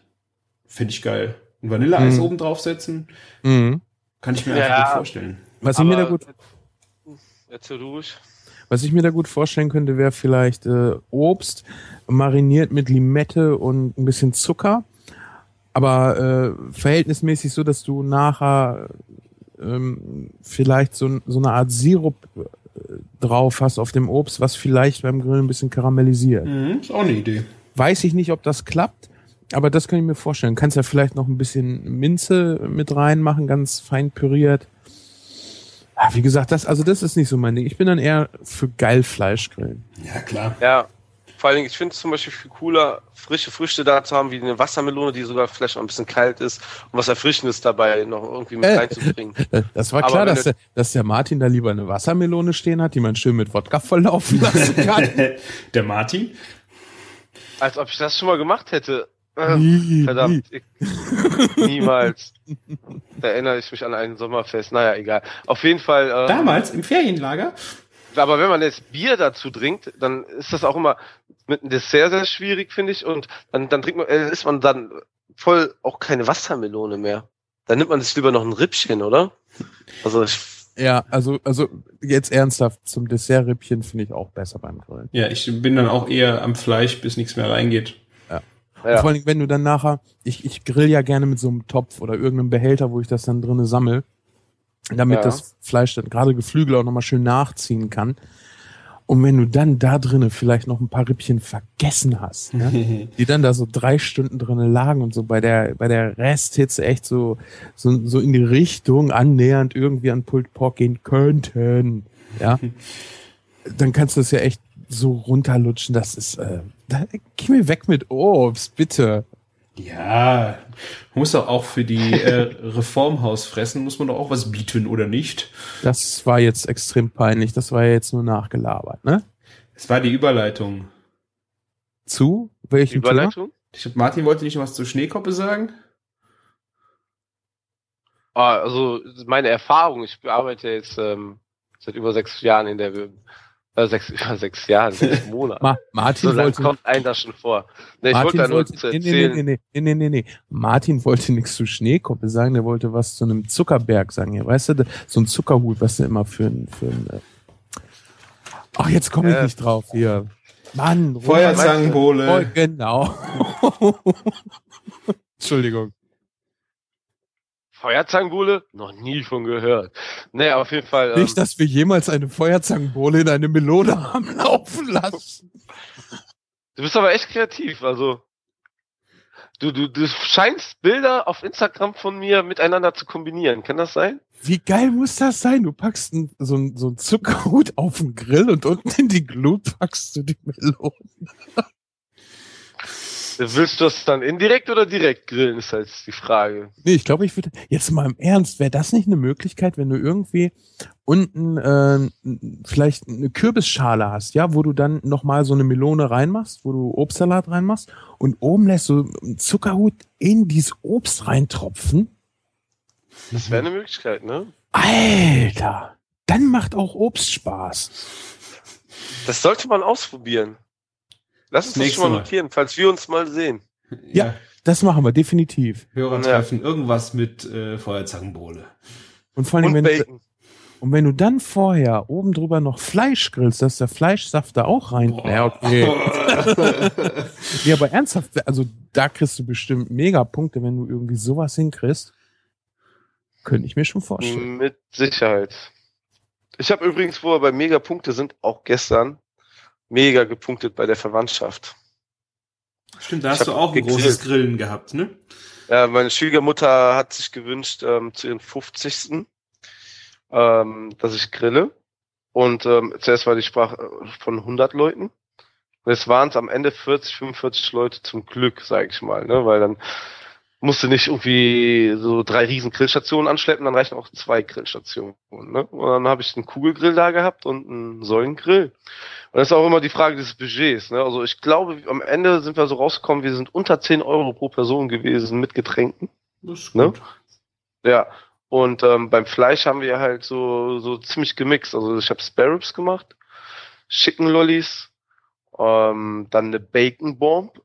finde ich geil. Ein Vanilleeis Mhm. oben draufsetzen Mhm. kann ich mir Ja. einfach gut vorstellen. Was ich mir da gut Erzähl du ruhig. Was ich mir da gut vorstellen könnte, wäre vielleicht äh, Obst mariniert mit Limette und ein bisschen Zucker, aber äh, verhältnismäßig so, dass du nachher ähm, vielleicht so, so eine Art Sirup äh, drauf hast auf dem Obst, was vielleicht beim Grillen ein bisschen karamellisiert. Mhm, ist auch eine Idee. Weiß ich nicht, ob das klappt, aber das kann ich mir vorstellen. Kannst ja vielleicht noch ein bisschen Minze mit reinmachen, ganz fein püriert. Ah, Wie gesagt, das, also das ist nicht so mein Ding. Ich bin dann eher für Geilfleisch grillen. Ja, klar. Ja, vor allen Dingen, ich finde es zum Beispiel viel cooler, frische Früchte da zu haben, wie eine Wassermelone, die sogar vielleicht noch ein bisschen kalt ist und was Erfrischendes dabei noch irgendwie mit Äh. reinzubringen. Das war Aber klar, dass der, dass der Martin da lieber eine Wassermelone stehen hat, die man schön mit Wodka volllaufen lassen kann. Der Martin? Als ob ich das schon mal gemacht hätte. Äh, Nie, Verdammt, ich, niemals. Da erinnere ich mich an ein Sommerfest. Naja, egal. Auf jeden Fall. Äh, Damals im Ferienlager? Aber wenn man jetzt Bier dazu trinkt, dann ist das auch immer mit einem Dessert sehr schwierig, finde ich. Und dann, dann trinkt man, äh, ist man dann voll auch keine Wassermelone mehr. Dann nimmt man sich lieber noch ein Rippchen, oder? Also ich, Ja, also, also jetzt ernsthaft, zum Dessertrippchen finde ich auch besser beim Grillen. Ja, ich bin dann auch eher am Fleisch, bis nichts mehr reingeht. Ja. vor allem, wenn du dann nachher, ich, ich grill ja gerne mit so einem Topf oder irgendeinem Behälter, wo ich das dann drinne sammel, damit Ja. das Fleisch dann gerade Geflügel auch nochmal schön nachziehen kann. Und wenn du dann da drinnen vielleicht noch ein paar Rippchen vergessen hast, ne? die dann da so drei Stunden drinnen lagen und so bei der, bei der Resthitze echt so, so, so in die Richtung annähernd irgendwie an Pulled Pork gehen könnten, ja, dann kannst du es ja echt so runterlutschen, das ist, äh, da, geh mir weg mit Obst, bitte. Ja, man muss doch auch für die äh, Reformhaus fressen, muss man doch auch was bieten, oder nicht? Das war jetzt extrem peinlich, das war ja jetzt nur nachgelabert, ne? Es war die Überleitung. Zu welchem Thema? Überleitung? Ich glaub, Martin wollte nicht noch was zu Schneekoppe sagen? Ah, also meine Erfahrung, ich arbeite jetzt ähm, seit über sechs Jahren in der äh, sechs, über sechs Jahren, sechs Monate. Ma Martin so wollte, kommt einem das schon vor. Nee, ich wollte da nur wollte, zu nee, nee, erzählen. nee, nee, nee, nee, nee, nee. Martin wollte nichts zu Schneekoppe sagen, der wollte was zu einem Zuckerberg sagen. Ja, weißt du, so ein Zuckerhut, was du immer für ein, für ein äh Ach, jetzt komme ich Äh, nicht drauf hier. Mann, Feuerzangenbowle. Oh, genau. Entschuldigung. Feuerzangenbowle? Noch nie von gehört. Nee, aber auf jeden Fall. Ähm, Nicht, dass wir jemals eine Feuerzangenbowle in eine Melone haben laufen lassen. du bist aber echt kreativ, also. Du, du, du scheinst Bilder auf Instagram von mir miteinander zu kombinieren. Kann das sein? Wie geil muss das sein? Du packst ein, so, ein, so ein Zuckerhut auf den Grill und unten in die Glut packst du die Melone. Willst du das dann indirekt oder direkt grillen, ist halt die Frage. Nee, ich glaube, ich würde, jetzt mal im Ernst, wäre das nicht eine Möglichkeit, wenn du irgendwie unten äh, vielleicht eine Kürbisschale hast, ja, wo du dann nochmal so eine Melone reinmachst, wo du Obstsalat reinmachst und oben lässt du einen Zuckerhut in dieses Obst reintropfen. Das wäre eine Möglichkeit, ne? Alter, dann macht auch Obst Spaß. Das sollte man ausprobieren. Lass uns das schon mal Mal. notieren, falls wir uns mal sehen. Ja. Das machen wir definitiv. Hörertreffen, irgendwas mit äh, Feuerzangenbowle. Und vor allem, Und wenn du, Bacon. und wenn du dann vorher oben drüber noch Fleisch grillst, dass der Fleischsaft da auch rein. Boah. Ja, okay. Nee, aber ernsthaft, also da kriegst du bestimmt mega Punkte, wenn du irgendwie sowas hinkriegst. Könnte ich mir schon vorstellen. Mit Sicherheit. Ich habe übrigens, wo wir bei mega Punkte sind, auch gestern mega gepunktet bei der Verwandtschaft. Stimmt, da hast du auch ein gegrillt. großes Grillen gehabt, ne? Ja, meine Schwiegermutter hat sich gewünscht, ähm, zu ihren 50. Ähm, dass ich grille. Und ähm, zuerst war die Sprache äh, von 100 Leuten. Und jetzt waren es am Ende 40, 45 Leute zum Glück, sage ich mal, ne? Weil dann musste nicht irgendwie so drei riesen Grillstationen anschleppen, dann reichen auch zwei Grillstationen. Ne? Und dann habe ich einen Kugelgrill da gehabt und einen Säulengrill. Und das ist auch immer die Frage des Budgets. Ne? Also ich glaube, am Ende sind wir so rausgekommen, wir sind unter 10 Euro pro Person gewesen mit Getränken. Das ist Ne? gut. Ja. Und ähm, beim Fleisch haben wir halt so, so ziemlich gemixt. Also ich habe Spare Ribs gemacht, Chicken Lollies, ähm, dann eine Bacon Bomb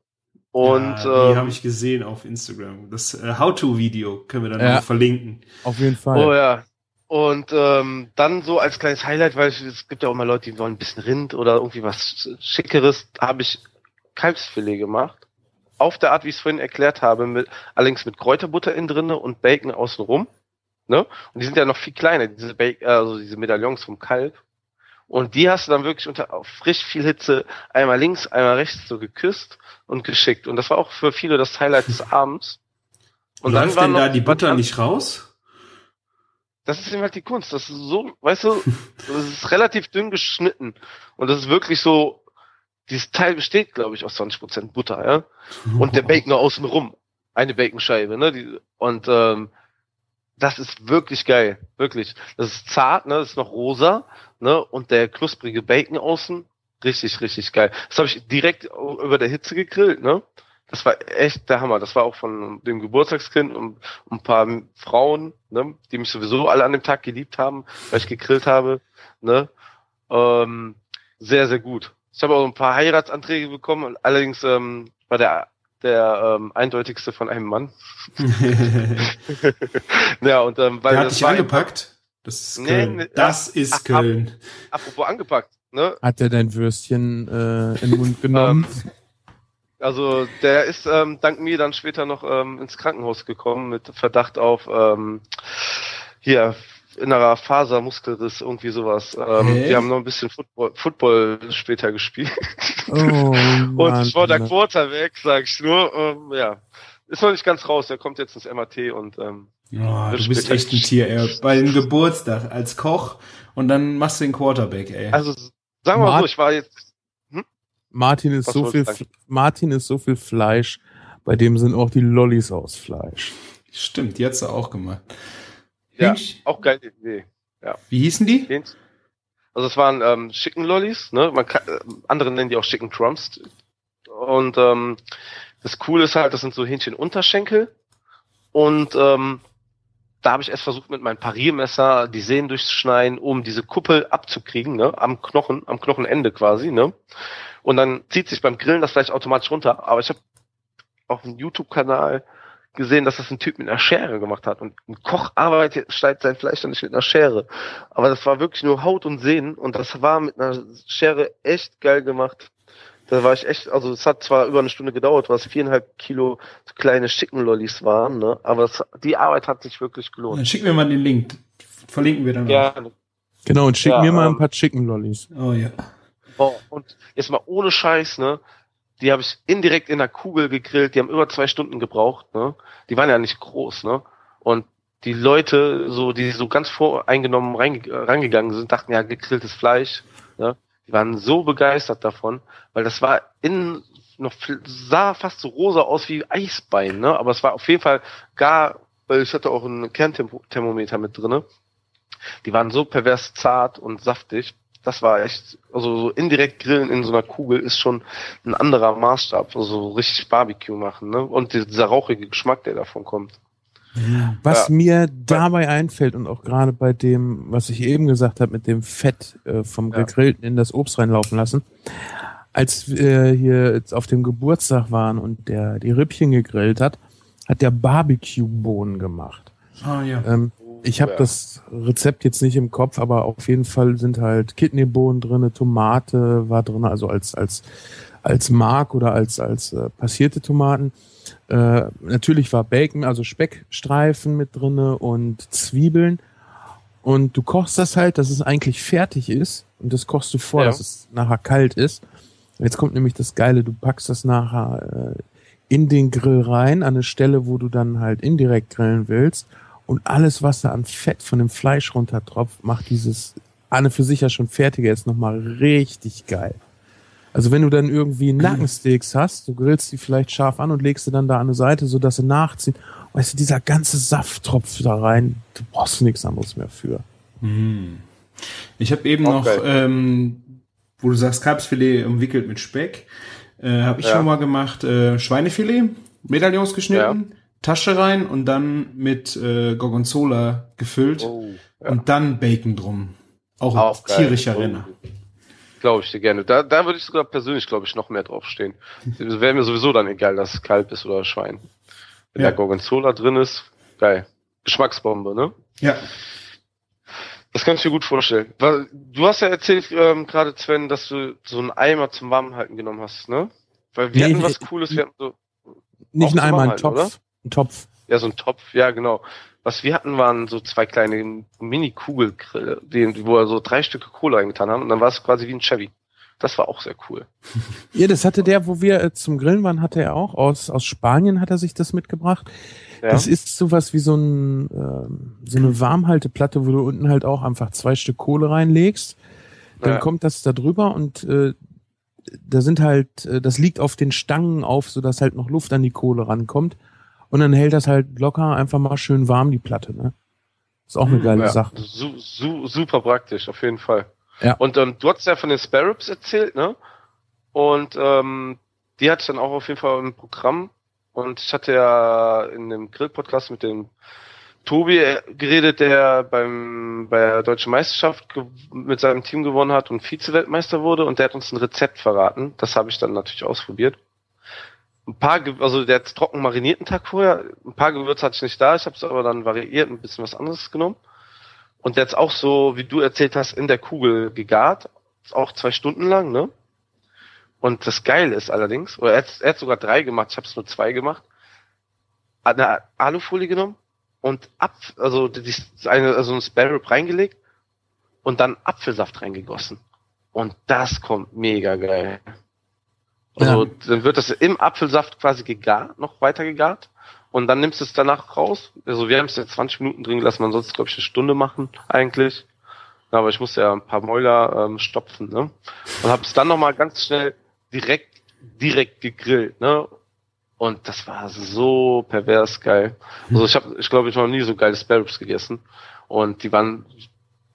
und ja, die ähm, habe ich gesehen auf Instagram. Das äh, How-to-Video können wir dann Ja. noch verlinken. Auf jeden Fall. Oh ja. Und ähm, dann so als kleines Highlight, weil ich, es gibt ja auch mal Leute, die wollen ein bisschen Rind oder irgendwie was Schickeres, habe ich Kalbsfilet gemacht. Auf der Art, wie ich es vorhin erklärt habe, mit, allerdings mit Kräuterbutter innen drinne und Bacon außenrum. Ne? Und die sind ja noch viel kleiner, diese Bacon, also diese Medaillons vom Kalb. Und die hast du dann wirklich unter auf frisch viel Hitze einmal links, einmal rechts so geküsst und geschickt. Und das war auch für viele das Highlight des Abends. Und dann läuft war denn da die Butter nicht raus? Das ist eben halt die Kunst. Das ist so, weißt du, das ist relativ dünn geschnitten. Und das ist wirklich so, dieses Teil besteht, glaube ich, aus 20% Butter, ja. Und der Bacon außen rum. Eine Baconscheibe, ne? Die, und ähm, das ist wirklich geil. Wirklich. Das ist zart, ne? Das ist noch rosa, ne? Und der knusprige Bacon außen, richtig, richtig geil. Das habe ich direkt über der Hitze gegrillt, ne? Das war echt der Hammer. Das war auch von dem Geburtstagskind und ein paar Frauen, ne, die mich sowieso alle an dem Tag geliebt haben, weil ich gegrillt habe. Ne? Ähm, sehr, sehr gut. Ich habe auch ein paar Heiratsanträge bekommen, allerdings ähm, war der der ähm, eindeutigste von einem Mann. ja, und ähm, weil Der hat das dich angepackt? Das ist Nee, Köln. nee, das ist ach, Köln. apropos angepackt, ne? Hat er dein Würstchen äh, in den Mund genommen? Also der ist ähm, dank mir dann später noch ähm, ins Krankenhaus gekommen mit Verdacht auf ähm, hier innerer Fasermuskelriss, irgendwie sowas. Ähm, Hä? wir haben noch ein bisschen Football, Football später gespielt. Oh, Und Mann. ich war der Quarterback, sag ich nur. Ähm, ja, ist noch nicht ganz raus. Der kommt jetzt ins MAT und ähm, Oh, du bist echt ein Tier, ey. Bei dem Geburtstag als Koch und dann machst du den Quarterback, ey. also sagen wir mal so, ich war jetzt Martin ist Was so viel, du Martin ist so viel Fleisch, bei dem sind auch die Lollis aus Fleisch. Stimmt, hat's auch gemacht. Ja. Hähnchen- auch geil. Nee. Wie hießen die? Hähnchen. Also es waren ähm, Chicken Lollis, ne? Man kann, äh, andere nennen die auch Chicken Drums. Und ähm, das Coole ist halt, das sind so Hähnchenunterschenkel. Und ähm, da habe ich erst versucht, mit meinem Pariermesser die Sehnen durchzuschneiden, um diese Kuppel abzukriegen, ne? Am Knochen, am Knochenende quasi, ne? Und dann zieht sich beim Grillen das Fleisch automatisch runter. Aber ich habe auf dem YouTube-Kanal gesehen, dass das ein Typ mit einer Schere gemacht hat. Und ein Koch arbeitet, schneidet sein Fleisch dann nicht mit einer Schere. Aber das war wirklich nur Haut und Sehnen und das war mit einer Schere echt geil gemacht. Da war ich echt, also es hat zwar über eine Stunde gedauert, was viereinhalb Kilo kleine Chicken Lollis waren, ne? Aber es, die Arbeit hat sich wirklich Dann gelohnt. schick mir mal den Link. Verlinken wir dann. auch. Ja, Genau, und schick Ja, mir mal ein ähm, paar Chicken Lollis. Oh ja. boah, und jetzt mal ohne Scheiß, ne? Die habe ich indirekt in der Kugel gegrillt, die haben über zwei Stunden gebraucht, ne? Die waren ja nicht groß, ne? Und die Leute, so, die so ganz voreingenommen reinge rangegangen sind, dachten ja, gegrilltes Fleisch, ne? Die waren so begeistert davon, weil das war innen noch sah fast so rosa aus wie Eisbein, ne? Aber es war auf jeden Fall gar, weil ich hatte auch ein Kernthermometer mit drinne. Die waren so pervers zart und saftig. Das war echt, also so indirekt grillen in so einer Kugel ist schon ein anderer Maßstab. Also so richtig Barbecue machen, ne? Und dieser rauchige Geschmack, der davon kommt. Was Ja. mir dabei einfällt und auch gerade bei dem, was ich eben gesagt habe, mit dem Fett äh, vom Ja. Gegrillten in das Obst reinlaufen lassen, als wir hier jetzt auf dem Geburtstag waren und der die Rippchen gegrillt hat, hat der Barbecue-Bohnen gemacht. Ah ja. Ähm, ich habe Ja. das Rezept jetzt nicht im Kopf, aber auf jeden Fall sind halt Kidneybohnen drinne, Tomate war drinne, also als als als Mark oder als als äh, passierte Tomaten. Äh, natürlich war Bacon, also Speckstreifen mit drinne und Zwiebeln. Und du kochst das halt, dass es eigentlich fertig ist. Und das kochst du vor, Ja. dass es nachher kalt ist. Jetzt kommt nämlich das Geile, du packst das nachher äh, in den Grill rein, an eine Stelle, wo du dann halt indirekt grillen willst. Und alles, was da an Fett von dem Fleisch runtertropft, macht dieses Anne für sich ja schon fertige jetzt nochmal richtig geil. Also wenn du dann irgendwie Nackensteaks hast, du grillst die vielleicht scharf an und legst sie dann da an eine Seite, sodass sie nachziehen. Weißt du, dieser ganze Saft tropft da rein, du brauchst nichts anderes mehr für. Hm. Ich habe eben Auch noch, ähm, wo du sagst, Kalbsfilet umwickelt mit Speck, äh, habe ich Ja. schon mal gemacht, äh, Schweinefilet, Medaillons geschnitten, Tasche rein und dann mit äh, Gorgonzola gefüllt Oh, ja. und dann Bacon drum. Auch, Auch tierischer Oh. Renner. Glaube ich dir gerne. Da, da würde ich sogar persönlich, glaube ich, noch mehr draufstehen. Wäre mir sowieso dann egal, dass es Kalb ist oder Schwein. Wenn Ja. da Gorgonzola drin ist, geil. Geschmacksbombe, ne? Ja. Das kann ich mir gut vorstellen. Weil, du hast ja erzählt, ähm, gerade Sven, dass du so einen Eimer zum Warmhalten genommen hast, ne? Weil wir Nee, hatten was Cooles, wir hatten so, Nicht Auch in zum einmal ein Warmhalten, Topf. oder? Ein Topf. ja, so ein Topf, ja, genau. Was wir hatten, waren so zwei kleine Mini-Kugelgrille, wo wir so drei Stücke Kohle eingetan haben und dann war es quasi wie ein Chevy. Das war auch sehr cool. Ja, das hatte der, wo wir äh, zum Grillen waren, hatte er auch. Aus, aus Spanien hat er sich das mitgebracht. Ja. Das ist sowas wie so, ein, ähm, so eine Warmhalteplatte, wo du unten halt auch einfach zwei Stück Kohle reinlegst. Dann Ja. kommt das da drüber und äh, da sind halt, äh, das liegt auf den Stangen auf, sodass halt noch Luft an die Kohle rankommt. Und dann hält das halt locker einfach mal schön warm, die Platte, ne? Ist auch eine Hm, geile ja, Sache. Su su super praktisch, auf jeden Fall. Ja. Und ähm, du hast ja von den Sparrows erzählt, ne? Und ähm, die hatte ich dann auch auf jeden Fall im Programm. Und ich hatte ja in dem Grill-Podcast mit dem Tobi äh, geredet, der beim bei der deutschen Meisterschaft mit seinem Team gewonnen hat und Vize-Weltmeister wurde. Und der hat uns ein Rezept verraten. Das habe ich dann natürlich ausprobiert. Ein paar, also der hat trocken marinierten Tag vorher. Ein paar Gewürze hatte ich nicht da. Ich habe es aber dann variiert, ein bisschen was anderes genommen. Und der hat's auch so, wie du erzählt hast, in der Kugel gegart. Auch zwei Stunden lang, ne? Und das Geile ist allerdings, oder er hat, er hat sogar drei gemacht, ich habe es nur zwei gemacht. Eine Alufolie genommen, und ab, also die, eine, also ein Spare Rib reingelegt und dann Apfelsaft reingegossen. Und das kommt mega geil. Also Ja. dann wird das im Apfelsaft quasi gegart, noch weiter gegart. Und dann nimmst du es danach raus. Also wir haben es jetzt 20 Minuten drin gelassen, man soll es, glaube ich, eine Stunde machen, eigentlich. Ja, aber ich musste ja ein paar Mäuler ähm, stopfen, ne? Und habe es dann nochmal ganz schnell direkt, direkt gegrillt, ne? Und das war so pervers geil. Also ich habe, ich glaube, ich habe noch nie so geile Spare Ribs gegessen. Und die waren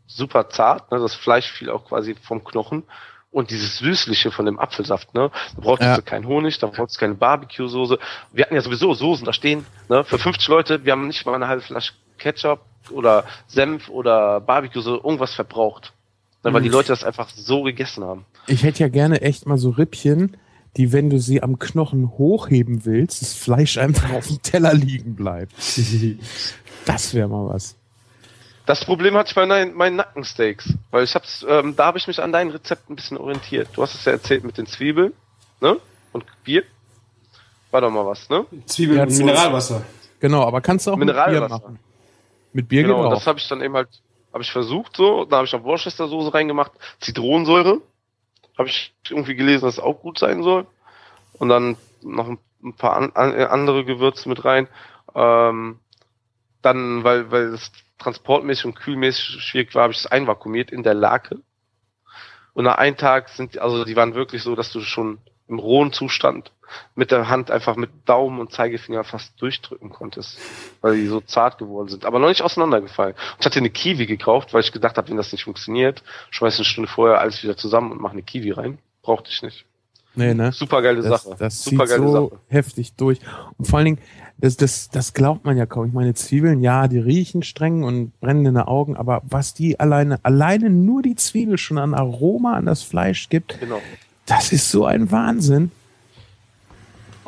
super zart, ne? Das Fleisch fiel auch quasi vom Knochen. Und dieses Süßliche von dem Apfelsaft, ne? Da brauchtest Ja. du keinen Honig, da brauchtest du keine Barbecue-Soße. Wir hatten ja sowieso Soßen da stehen, ne? Für 50 Leute, wir haben nicht mal eine halbe Flasche Ketchup oder Senf oder Barbecue-Soße, irgendwas verbraucht. Ne? Weil die Mhm. Leute das einfach so gegessen haben. Ich hätte ja gerne echt mal so Rippchen, die, wenn du sie am Knochen hochheben willst, das Fleisch einfach auf dem Teller liegen bleibt. Das wäre mal was. Das Problem hatte ich bei meinen, meinen Nackensteaks, weil ich hab's, ähm, da habe ich mich an deinem Rezept ein bisschen orientiert. Du hast es ja erzählt mit den Zwiebeln, ne? Und Bier. War doch mal was, ne? Zwiebeln Ja, und Mineralwasser. Genau, aber kannst du auch mit Bier Mineralwasser. machen. Mit Bier genau, geht auch. das habe ich dann eben halt, habe ich versucht so, da habe ich noch Worcestersoße reingemacht, Zitronensäure, habe ich irgendwie gelesen, dass es auch gut sein soll. Und dann noch ein, paar an, an, andere Gewürze mit rein. Ähm, dann, weil, weil es transportmäßig und kühlmäßig schwierig war, habe ich es einvakuumiert in der Lake. Und nach einem Tag sind, also die waren wirklich so, dass du schon im rohen Zustand mit der Hand einfach mit Daumen und Zeigefinger fast durchdrücken konntest, weil die so zart geworden sind, aber noch nicht auseinandergefallen. Und ich hatte eine Kiwi gekauft, weil ich gedacht habe, wenn das nicht funktioniert, schmeiß eine Stunde vorher alles wieder zusammen und mach eine Kiwi rein. Brauchte ich nicht. Nee, ne? Super geile Das, Sache. das Super geile so Sache. heftig durch. Und vor allen Dingen, das, das, das glaubt man ja kaum. Ich meine, Zwiebeln, ja, die riechen streng und brennen in den Augen, aber was die alleine, alleine nur die Zwiebel schon an Aroma an das Fleisch gibt, Genau. das ist so ein Wahnsinn.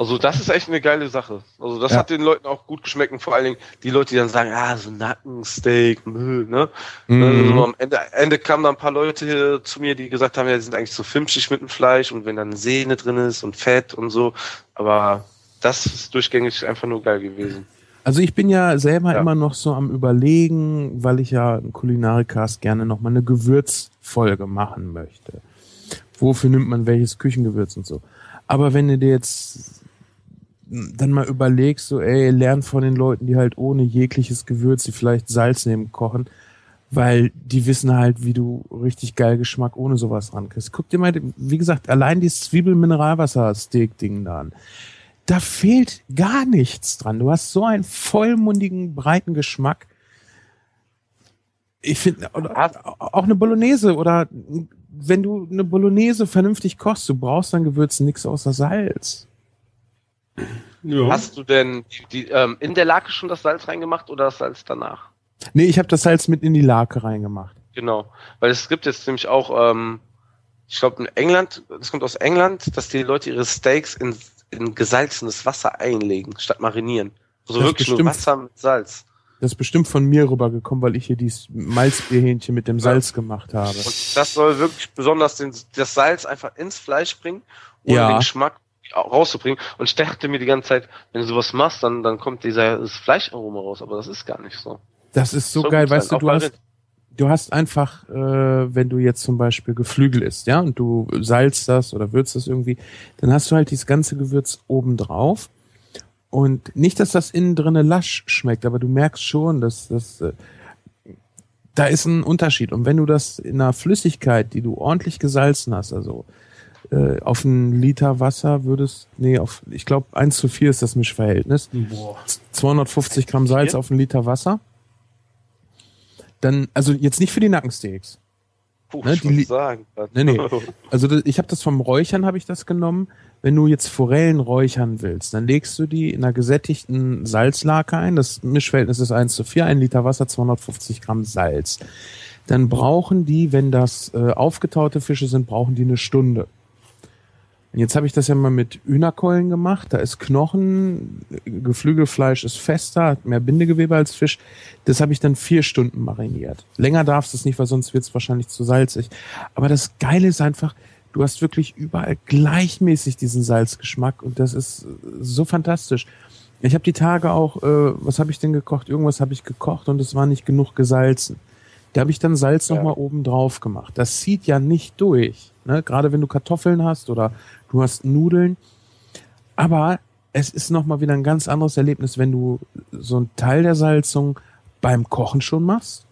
Also das ist echt eine geile Sache. Also das Ja. hat den Leuten auch gut geschmeckt und vor allen Dingen die Leute, die dann sagen, ah, so Nackensteak, Müll, ne? Mhm. Also am Ende, Ende kamen dann ein paar Leute hier zu mir, die gesagt haben, ja, die sind eigentlich zu filmschig mit dem Fleisch und wenn dann Sehne drin ist und Fett und so. Aber das ist durchgängig einfach nur geil gewesen. Also ich bin ja selber Ja. immer noch so am überlegen, weil ich ja einen Kulinarikast gerne noch mal eine Gewürzfolge machen möchte. Wofür nimmt man welches Küchengewürz und so. Aber wenn du dir jetzt dann mal überlegst, so ey, lern von den Leuten, die halt ohne jegliches Gewürz, die vielleicht Salz nehmen, kochen, weil die wissen halt, wie du richtig geil Geschmack ohne sowas rankriegst. Guck dir mal, wie gesagt, allein dieses Zwiebel-Mineralwasser-Steak-Ding da an da fehlt gar nichts dran. Du hast so einen vollmundigen, breiten Geschmack. Ich finde, auch eine Bolognese oder wenn du eine Bolognese vernünftig kochst, du brauchst an Gewürzen nichts außer Salz. Ja. Hast du denn die, die, ähm, in der Lake schon das Salz reingemacht oder das Salz danach? Nee, ich habe das Salz mit in die Lake reingemacht. Genau. Weil es gibt jetzt nämlich auch, ähm, ich glaube in England, das kommt aus England, dass die Leute ihre Steaks in, in gesalzenes Wasser einlegen, statt marinieren. Also Das wirklich nur bestimmt- Wasser mit Salz. Das ist bestimmt von mir rübergekommen, weil ich hier dieses Malzbierhähnchen mit dem Salz gemacht habe. Und das soll wirklich besonders den, das Salz einfach ins Fleisch bringen, ohne Ja. den Geschmack rauszubringen. Und ich dachte mir die ganze Zeit, wenn du sowas machst, dann, dann kommt dieser das Fleischaroma raus, aber das ist gar nicht so. Das ist so Soll geil, weißt du, du hast, du hast einfach, äh, wenn du jetzt zum Beispiel Geflügel isst, ja, und du salzt das oder würzt das irgendwie, dann hast du halt dieses ganze Gewürz oben drauf. Und nicht, dass das innen drinne lasch schmeckt, aber du merkst schon, dass das, äh, da ist ein Unterschied. Und wenn du das in einer Flüssigkeit, die du ordentlich gesalzen hast, also äh, auf einen Liter Wasser würdest, nee, auf, ich glaube, 1 zu 4 ist das Mischverhältnis. Boah. 250 Gramm Salz auf einen Liter Wasser. Dann, also jetzt nicht für die Nackensteaks. Puh, Ne, ich die sagen. Nee, nee. Also das, ich habe das vom Räuchern habe ich das genommen. Wenn du jetzt Forellen räuchern willst, dann legst du die in einer gesättigten Salzlake ein. Das Mischverhältnis ist 1 zu 4, ein Liter Wasser, 250 Gramm Salz. Dann brauchen die, wenn das äh, aufgetaute Fische sind, brauchen die eine Stunde. Und Jetzt habe ich das ja mal mit Hühnerkeulen gemacht. Da ist Knochen, Geflügelfleisch ist fester, hat mehr Bindegewebe als Fisch. Das habe ich dann vier Stunden mariniert. Länger darfst du es nicht, weil sonst wird es wahrscheinlich zu salzig. Aber das Geile ist einfach, du hast wirklich überall gleichmäßig diesen Salzgeschmack und das ist so fantastisch. Ich habe die Tage auch, äh, was habe ich denn gekocht? Irgendwas habe ich gekocht und es war nicht genug gesalzen. Da habe ich dann Salz Ja. noch mal oben drauf gemacht. Das zieht ja nicht durch. Ne? Gerade wenn du Kartoffeln hast oder du hast Nudeln. Aber es ist noch mal wieder ein ganz anderes Erlebnis, wenn du so einen Teil der Salzung beim Kochen schon machst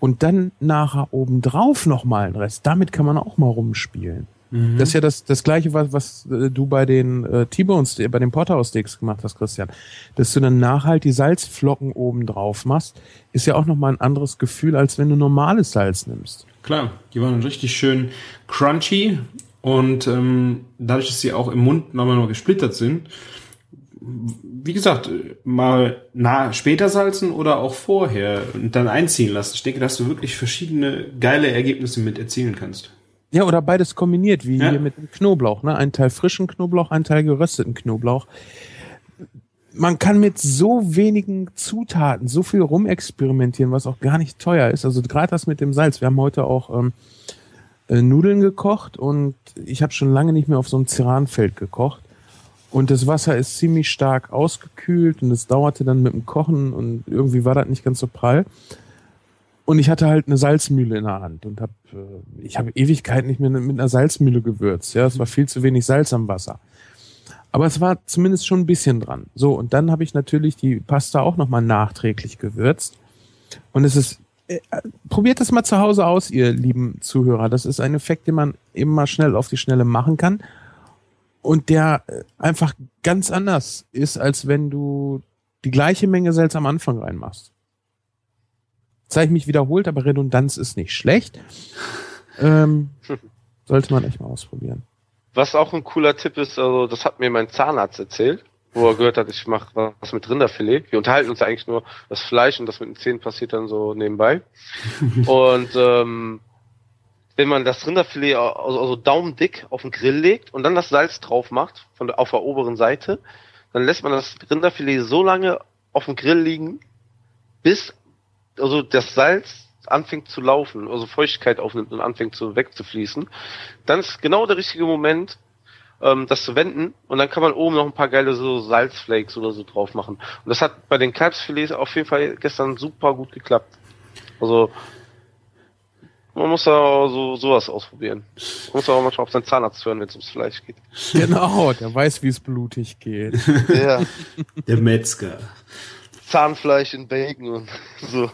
und dann nachher obendrauf noch mal einen Rest. Damit kann man auch mal rumspielen. Mhm. Das ist ja das, das gleiche, was, was äh, du bei den äh, T-Bone, Ste- bei den Porterhouse Steaks gemacht hast, Christian. Dass du dann nachher die Salzflocken oben drauf machst, ist ja auch nochmal ein anderes Gefühl, als wenn du normales Salz nimmst. Klar, die waren richtig schön crunchy und ähm, dadurch, dass sie auch im Mund nochmal noch gesplittert sind, wie gesagt, mal nah später salzen oder auch vorher und dann einziehen lassen. Ich denke, dass du wirklich verschiedene geile Ergebnisse mit erzielen kannst. Ja, oder beides kombiniert, wie Ja. hier mit dem Knoblauch. Ne? Ein Teil frischen Knoblauch, ein Teil gerösteten Knoblauch. Man kann mit so wenigen Zutaten so viel rumexperimentieren, was auch gar nicht teuer ist. Also gerade das mit dem Salz. Wir haben heute auch ähm, äh, Nudeln gekocht und ich habe schon lange nicht mehr auf so einem Ceranfeld gekocht. Und das Wasser ist ziemlich stark ausgekühlt und es dauerte dann mit dem Kochen und irgendwie war das nicht ganz so prall. Und ich hatte halt eine Salzmühle in der Hand und hab, äh, ich habe Ewigkeiten nicht mehr mit einer Salzmühle gewürzt. Ja, es war viel zu wenig Salz am Wasser. Aber es war zumindest schon ein bisschen dran. So, und dann habe ich natürlich die Pasta auch nochmal nachträglich gewürzt. Und es ist, äh, probiert das mal zu Hause aus, ihr lieben Zuhörer. Das ist ein Effekt, den man eben mal schnell auf die Schnelle machen kann. Und der äh, einfach ganz anders ist, als wenn du die gleiche Menge Salz am Anfang reinmachst. Jetzt habe ich mich wiederholt, aber Redundanz ist nicht schlecht. Ähm, sollte man echt mal ausprobieren. Was auch ein cooler Tipp ist, also das hat mir mein Zahnarzt erzählt, wo er gehört hat, ich mache was mit Rinderfilet. Wir unterhalten uns ja eigentlich nur das Fleisch und das mit den Zähnen passiert dann so nebenbei. und ähm, wenn man das Rinderfilet also, also daumendick auf den Grill legt und dann das Salz drauf macht, von der, auf der oberen Seite, dann lässt man das Rinderfilet so lange auf dem Grill liegen, bis also das Salz anfängt zu laufen, also Feuchtigkeit aufnimmt und anfängt zu wegzufließen, dann ist genau der richtige Moment, ähm, das zu wenden und dann kann man oben noch ein paar geile so Salzflakes oder so drauf machen. Und das hat bei den Kalbsfilets auf jeden Fall gestern super gut geklappt. Also man muss da so sowas ausprobieren. Man muss auch manchmal auf seinen Zahnarzt hören, wenn es ums Fleisch geht. Genau, der weiß, wie es blutig geht. Ja, Der Metzger. Zahnfleisch in Bacon und so.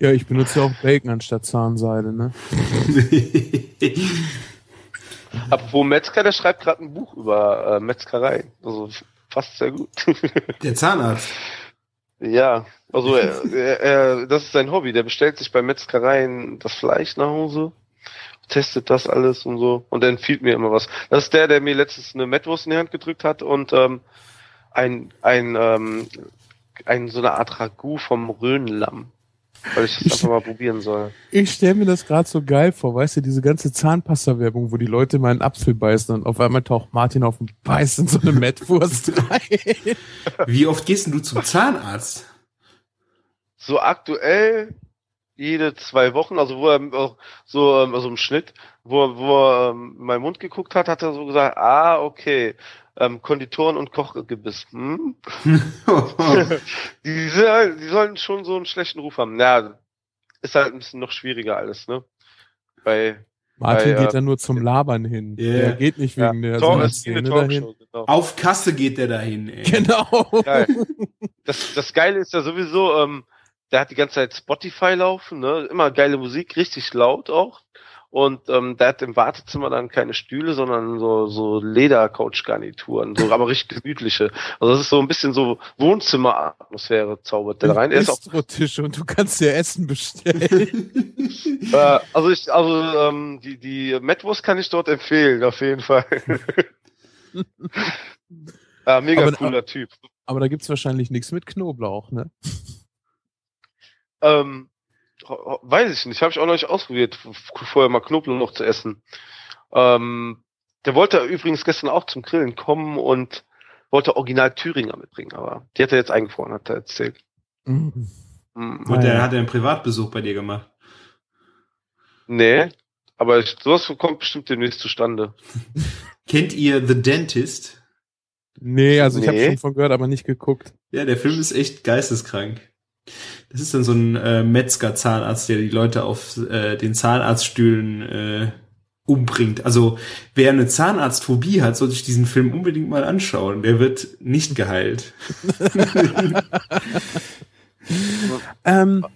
Ja, ich benutze auch Bacon anstatt Zahnseide, ne? Apropos Metzger, der schreibt gerade ein Buch über äh, Metzgerei. Also fast sehr gut. Der Zahnarzt. ja, also er, er, er, das ist sein Hobby. Der bestellt sich bei Metzgereien das Fleisch nach Hause, testet das alles und so und dann empfiehlt mir immer was. Das ist der, der mir letztens eine Mettwurst in die Hand gedrückt hat und ähm, ein ein ähm, ein so eine Art Ragout vom Rhönlamm, weil ich das einfach mal probieren soll. Ich stelle mir das gerade so geil vor, weißt du, diese ganze Zahnpasta-Werbung, wo die Leute mal einen Apfel beißen und auf einmal taucht Martin auf und beißt in so eine Mettwurst rein. Wie oft gehst denn du zum Zahnarzt? so aktuell jede zwei Wochen, also wo er auch so ähm, also im Schnitt, wo, er- wo er ähm, in meinen Mund geguckt hat, hat er so gesagt, ah, okay, ähm, Konditoren und Kochgebiss. Hm? die, sind die sollen schon so einen schlechten Ruf haben. Ja, ist halt ein bisschen noch schwieriger alles, ne? Bei Martin Bei, geht äh, dann nur zum Labern hin. Yeah. Der geht nicht ja, wegen der Talk ist eine. Talkshow, genau. Auf Kasse geht der dahin, ey. Genau. Geil. Das, das Geile ist ja sowieso, ähm, der hat die ganze Zeit Spotify laufen, ne? Immer geile Musik, richtig laut auch. Und ähm, der hat im Wartezimmer dann keine Stühle, sondern so, so Leder-Couch-Garnituren, so, aber richtig gemütliche. Also das ist so ein bisschen so Wohnzimmer-Atmosphäre zaubert der da rein. Er ist auch, Bistrotische und du kannst dir Essen bestellen. äh, also ich, also ähm, die, die Metwurst kann ich dort empfehlen, auf jeden Fall. ja, mega Aber- cooler Typ. Aber da gibt's wahrscheinlich nichts mit Knoblauch, ne? Ähm, weiß ich nicht, habe ich auch noch nicht ausprobiert, vorher mal Knoblauch noch zu essen. Ähm, der wollte übrigens gestern auch zum Grillen kommen und wollte Original Thüringer mitbringen, aber die hat er jetzt eingefroren, hat er erzählt. Mhm. Hm, Und der hat einen Privatbesuch bei dir gemacht. nee, aber ich, sowas kommt bestimmt demnächst zustande. Kennt ihr The Dentist? Nee, also ich habe Nee. schon von gehört, aber nicht geguckt. Ja, der Film ist echt geisteskrank. Das ist dann so ein äh, Metzger-Zahnarzt, der die Leute auf äh, den Zahnarztstühlen äh, umbringt. Also wer eine Zahnarztphobie hat, sollte sich diesen Film unbedingt mal anschauen. Der wird nicht geheilt. Ähm,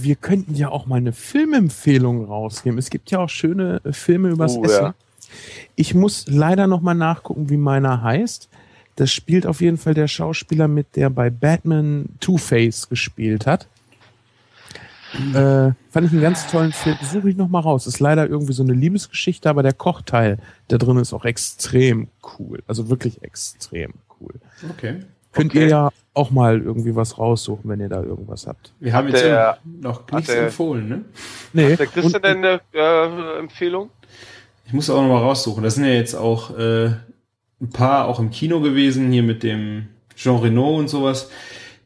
wir könnten ja auch mal eine Filmempfehlung rausgeben. Es gibt ja auch schöne Filme übers Oh, Essen. ja. Ich muss leider noch mal nachgucken, wie meiner heißt. Das spielt auf jeden Fall der Schauspieler mit, der bei Batman Two-Face gespielt hat. Äh, fand ich einen ganz tollen Film. Suche ich noch mal raus. Ist leider irgendwie so eine Liebesgeschichte, aber der Kochteil da drin ist auch extrem cool. Also wirklich extrem cool. Okay. Könnt Okay. ihr ja auch mal irgendwie was raussuchen, wenn ihr da irgendwas habt. Wir haben jetzt der- ja noch nichts der- empfohlen, ne? Nee. Der Christian denn eine äh, Empfehlung? Ich muss auch noch mal raussuchen. Das sind ja jetzt auch äh, ein paar auch im Kino gewesen, hier mit dem Jean Reno und sowas,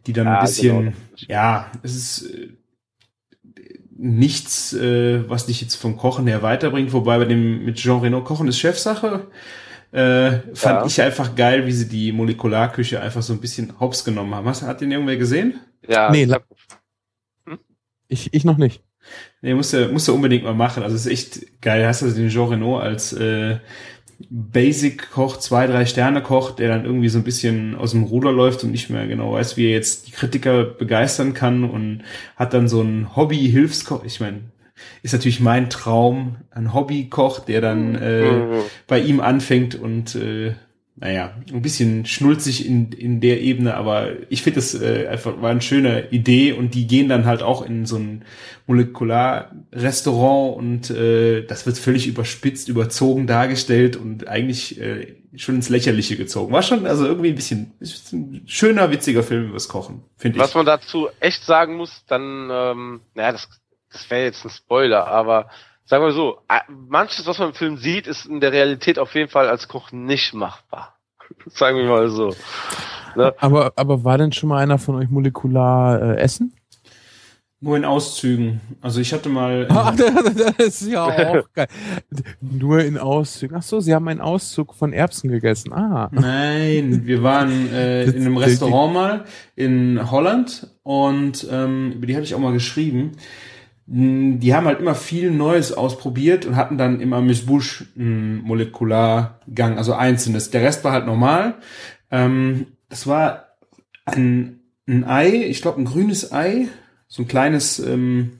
die dann Ja, ein bisschen, genau. ja, es ist äh, nichts, äh, was dich jetzt vom Kochen her weiterbringt, wobei bei dem mit Jean Reno Kochen ist Chefsache. Äh, fand Ja. ich einfach geil, wie sie die Molekularküche einfach so ein bisschen hops genommen haben. Hast, hat den irgendwer gesehen? Ja, Nee, ich hab, Ich, ich noch nicht. Nee, musst du, musst du unbedingt mal machen. Also es ist echt geil. Hast du den Jean Reno als äh, Basic-Koch, zwei, drei Sterne-Koch, der dann irgendwie so ein bisschen aus dem Ruder läuft und nicht mehr genau weiß, wie er jetzt die Kritiker begeistern kann und hat dann so einen Hobby-Hilfskoch. Ich meine, ist natürlich mein Traum, ein Hobbykoch, der dann äh, Mhm. bei ihm anfängt und äh, naja, ein bisschen schnulzig in, in der Ebene, aber ich finde das äh, einfach war eine schöne Idee und die gehen dann halt auch in so ein Molekularrestaurant und äh, das wird völlig überspitzt, überzogen dargestellt und eigentlich äh, schon ins Lächerliche gezogen. War schon also irgendwie ein bisschen ist ein schöner, witziger Film übers Kochen, finde ich. Was man dazu echt sagen muss, dann, ähm, naja, das, das wäre jetzt ein Spoiler, aber sagen wir so, äh, manches, was man im Film sieht, ist in der Realität auf jeden Fall als Koch nicht machbar. sagen wir mal so. Ne? Aber, aber war denn schon mal einer von euch molekular äh, essen? Nur in Auszügen. Also ich hatte mal Ah, das ist ja auch geil. Nur in Auszügen. Ach so, Sie haben einen Auszug von Erbsen gegessen. Ah. Nein, wir waren äh, in einem Restaurant mal in Holland und ähm, über die hatte ich auch mal geschrieben. Mm, Die haben halt immer viel Neues ausprobiert und hatten dann im Amuse-Bouche einen Molekulargang, also einzelnes. Der Rest war halt normal. Ähm, es war ein, ein Ei, ich glaube ein grünes Ei, so ein kleines, ähm,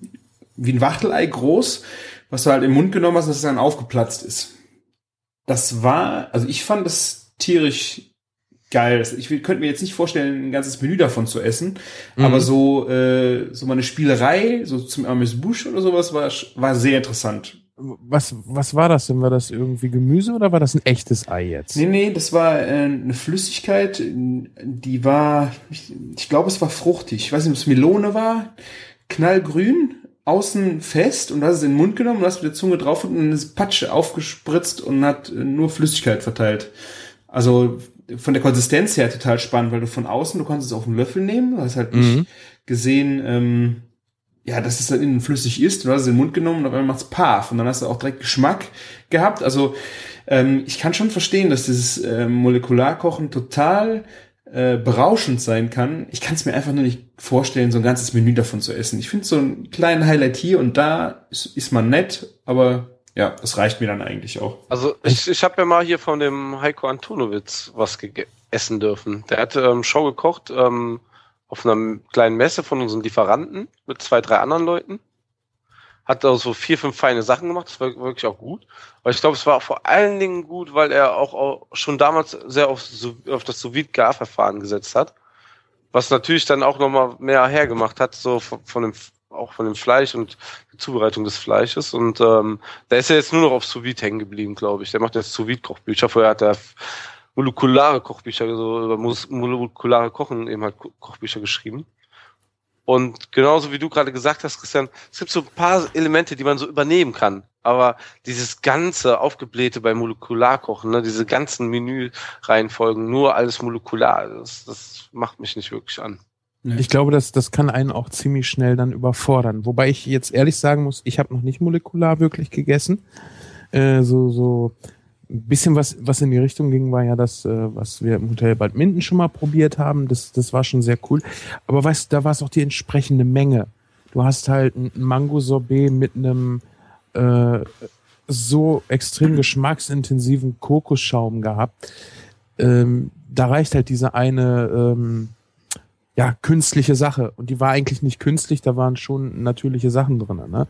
wie ein Wachtelei groß, was du halt im Mund genommen hast, dass es dann aufgeplatzt ist. Das war, also ich fand das tierisch geil. Ich könnte mir jetzt nicht vorstellen, ein ganzes Menü davon zu essen, Mhm. aber so äh, so mal eine Spielerei, so zum Amuse-Bouche oder sowas, war war sehr interessant. Was, was war das denn? War das irgendwie Gemüse oder war das ein echtes Ei jetzt? Nee, nee, das war äh, eine Flüssigkeit, die war, ich, ich glaube, es war fruchtig. Ich weiß nicht, ob es Melone war, knallgrün, außen fest und du hast es in den Mund genommen und hast mit der Zunge drauf und dann ist Patsch aufgespritzt und hat äh, nur Flüssigkeit verteilt. Also von der Konsistenz her total spannend, weil du von außen, du konntest es auf einen Löffel nehmen, du hast halt nicht Mhm. gesehen, ähm, ja, dass es dann innen flüssig ist. Du hast es in den Mund genommen und auf einmal macht's paf und dann hast du auch direkt Geschmack gehabt. Also ähm, ich kann schon verstehen, dass dieses äh, Molekularkochen total äh, berauschend sein kann. Ich kann es mir einfach nur nicht vorstellen, so ein ganzes Menü davon zu essen. Ich finde so einen kleinen Highlight hier und da ist, ist man nett, aber ja, das reicht mir dann eigentlich auch. Also ich, ich habe ja mal hier von dem Heiko Antonowitz was essen dürfen. Der hat ähm, Show gekocht ähm, auf einer kleinen Messe von unseren Lieferanten mit zwei, drei anderen Leuten. Hat da so vier, fünf feine Sachen gemacht. Das war wirklich auch gut. Aber ich glaube, es war vor allen Dingen gut, weil er auch, auch schon damals sehr auf, auf das Sous-Vide-Gar-Verfahren gesetzt hat. Was natürlich dann auch nochmal mehr hergemacht hat, so von, von dem, auch von dem Fleisch und der Zubereitung des Fleisches. Und ähm, da ist er jetzt nur noch auf sous hängen geblieben, glaube ich. Der macht jetzt sous kochbücher Vorher hat er molekulare Kochbücher, so über molekulare Kochen eben halt Ko- Kochbücher geschrieben. Und genauso wie du gerade gesagt hast, Christian, es gibt so ein paar Elemente, die man so übernehmen kann. Aber dieses ganze Aufgeblähte bei Molekularkochen, ne, diese ganzen Menüreihenfolgen, nur alles molekular, das, das macht mich nicht wirklich an. Ich glaube, das, das kann einen auch ziemlich schnell dann überfordern. Wobei ich jetzt ehrlich sagen muss, ich habe noch nicht molekular wirklich gegessen. Äh, so, so ein bisschen was, was in die Richtung ging, war ja das, äh, was wir im Hotel Bad Minden schon mal probiert haben. Das, das war schon sehr cool. Aber weißt du, da war es auch die entsprechende Menge. Du hast halt ein Mango-Sorbet mit einem äh, so extrem geschmacksintensiven Kokosschaum gehabt. Ähm, da reicht halt diese eine ähm, ja, künstliche Sache. Und die war eigentlich nicht künstlich, da waren schon natürliche Sachen drin. Ne?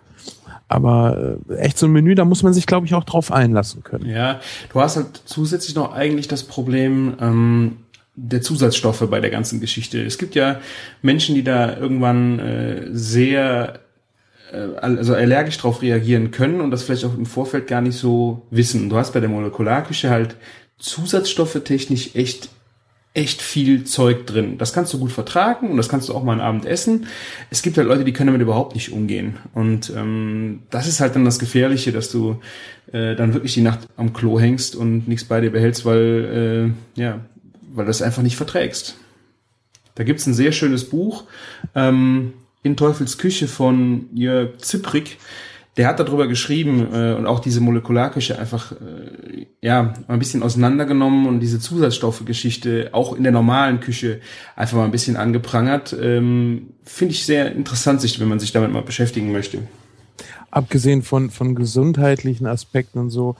Aber äh, echt so ein Menü, da muss man sich, glaube ich, auch drauf einlassen können. Ja, du hast halt zusätzlich noch eigentlich das Problem ähm, der Zusatzstoffe bei der ganzen Geschichte. Es gibt ja Menschen, die da irgendwann äh, sehr äh, also allergisch drauf reagieren können und das vielleicht auch im Vorfeld gar nicht so wissen. Du hast bei der Molekularküche halt Zusatzstoffe technisch echt echt viel Zeug drin. Das kannst du gut vertragen und das kannst du auch mal einen Abend essen. Es gibt halt Leute, die können damit überhaupt nicht umgehen. Und ähm, das ist halt dann das Gefährliche, dass du äh, dann wirklich die Nacht am Klo hängst und nichts bei dir behältst, weil äh, ja, weil du das einfach nicht verträgst. Da gibt's ein sehr schönes Buch, ähm, In Teufels Küche von Jörg Ziprik der hat darüber geschrieben äh, und auch diese Molekularküche einfach äh, ja ein bisschen auseinandergenommen und diese Zusatzstoffe-Geschichte auch in der normalen Küche einfach mal ein bisschen angeprangert. Ähm, Finde ich sehr interessant, sich, wenn man sich damit mal beschäftigen möchte. Abgesehen von, von gesundheitlichen Aspekten und so,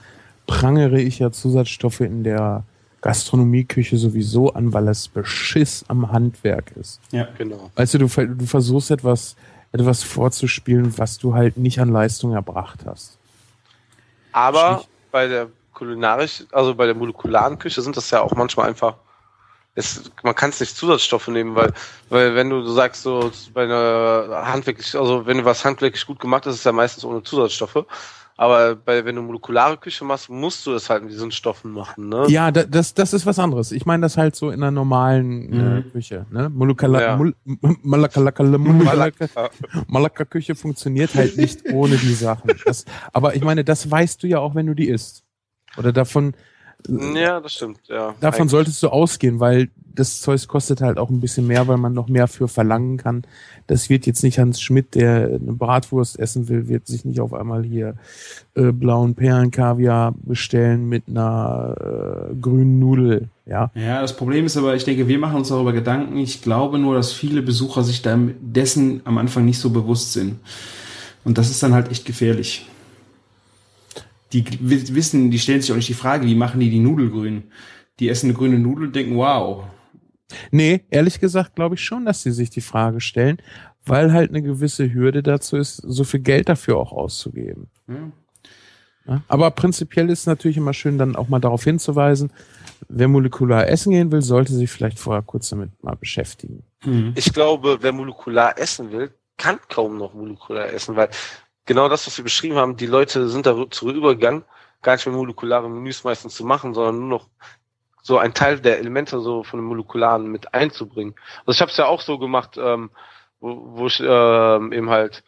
prangere ich ja Zusatzstoffe in der Gastronomieküche sowieso an, weil es Beschiss am Handwerk ist. Ja, genau. Weißt du, du, du versuchst etwas etwas vorzuspielen, was du halt nicht an Leistung erbracht hast. Aber Schlicht. bei der kulinarisch, also bei der molekularen Küche sind das ja auch manchmal einfach, es, man kann es nicht Zusatzstoffe nehmen, weil, weil wenn du sagst, so bei einer handwerklich, also wenn du was handwerklich gut gemacht ist, ist es ja meistens ohne Zusatzstoffe. Aber bei, wenn du molekulare Küche machst, musst du es halt mit diesen Stoffen machen, ne? Ja, das, das ist was anderes. Ich meine das halt so in einer normalen äh, mhm. Küche, ne? Molekula, ja. Mol, Malaka, Küche funktioniert halt nicht ohne die Sachen. Das, aber ich meine, das weißt du ja auch, wenn du die isst. Oder davon, ja, das stimmt, ja. Davon Eigentlich. solltest du ausgehen, weil das Zeug kostet halt auch ein bisschen mehr, weil man noch mehr für verlangen kann. Das wird jetzt nicht Hans Schmidt, der eine Bratwurst essen will, wird sich nicht auf einmal hier äh, blauen Perlenkaviar bestellen mit einer äh, grünen Nudel. Ja. ja, das Problem ist aber, ich denke, wir machen uns darüber Gedanken. Ich glaube nur, dass viele Besucher sich dessen am Anfang nicht so bewusst sind. Und das ist dann halt echt gefährlich die wissen, die stellen sich auch nicht die Frage, wie machen die die Nudel grün? Die essen eine grüne Nudel und denken, wow. Nee, ehrlich gesagt glaube ich schon, dass sie sich die Frage stellen, weil halt eine gewisse Hürde dazu ist, so viel Geld dafür auch auszugeben. Hm. Ja, aber prinzipiell ist es natürlich immer schön, dann auch mal darauf hinzuweisen, wer molekular essen gehen will, sollte sich vielleicht vorher kurz damit mal beschäftigen. Hm. Ich glaube, wer molekular essen will, kann kaum noch molekular essen, weil genau das, was wir beschrieben haben, die Leute sind dazu übergegangen, gar nicht mehr molekulare Menüs meistens zu machen, sondern nur noch so ein Teil der Elemente so von den molekularen mit einzubringen. Also ich habe es ja auch so gemacht, ähm, wo, wo ich ähm, eben halt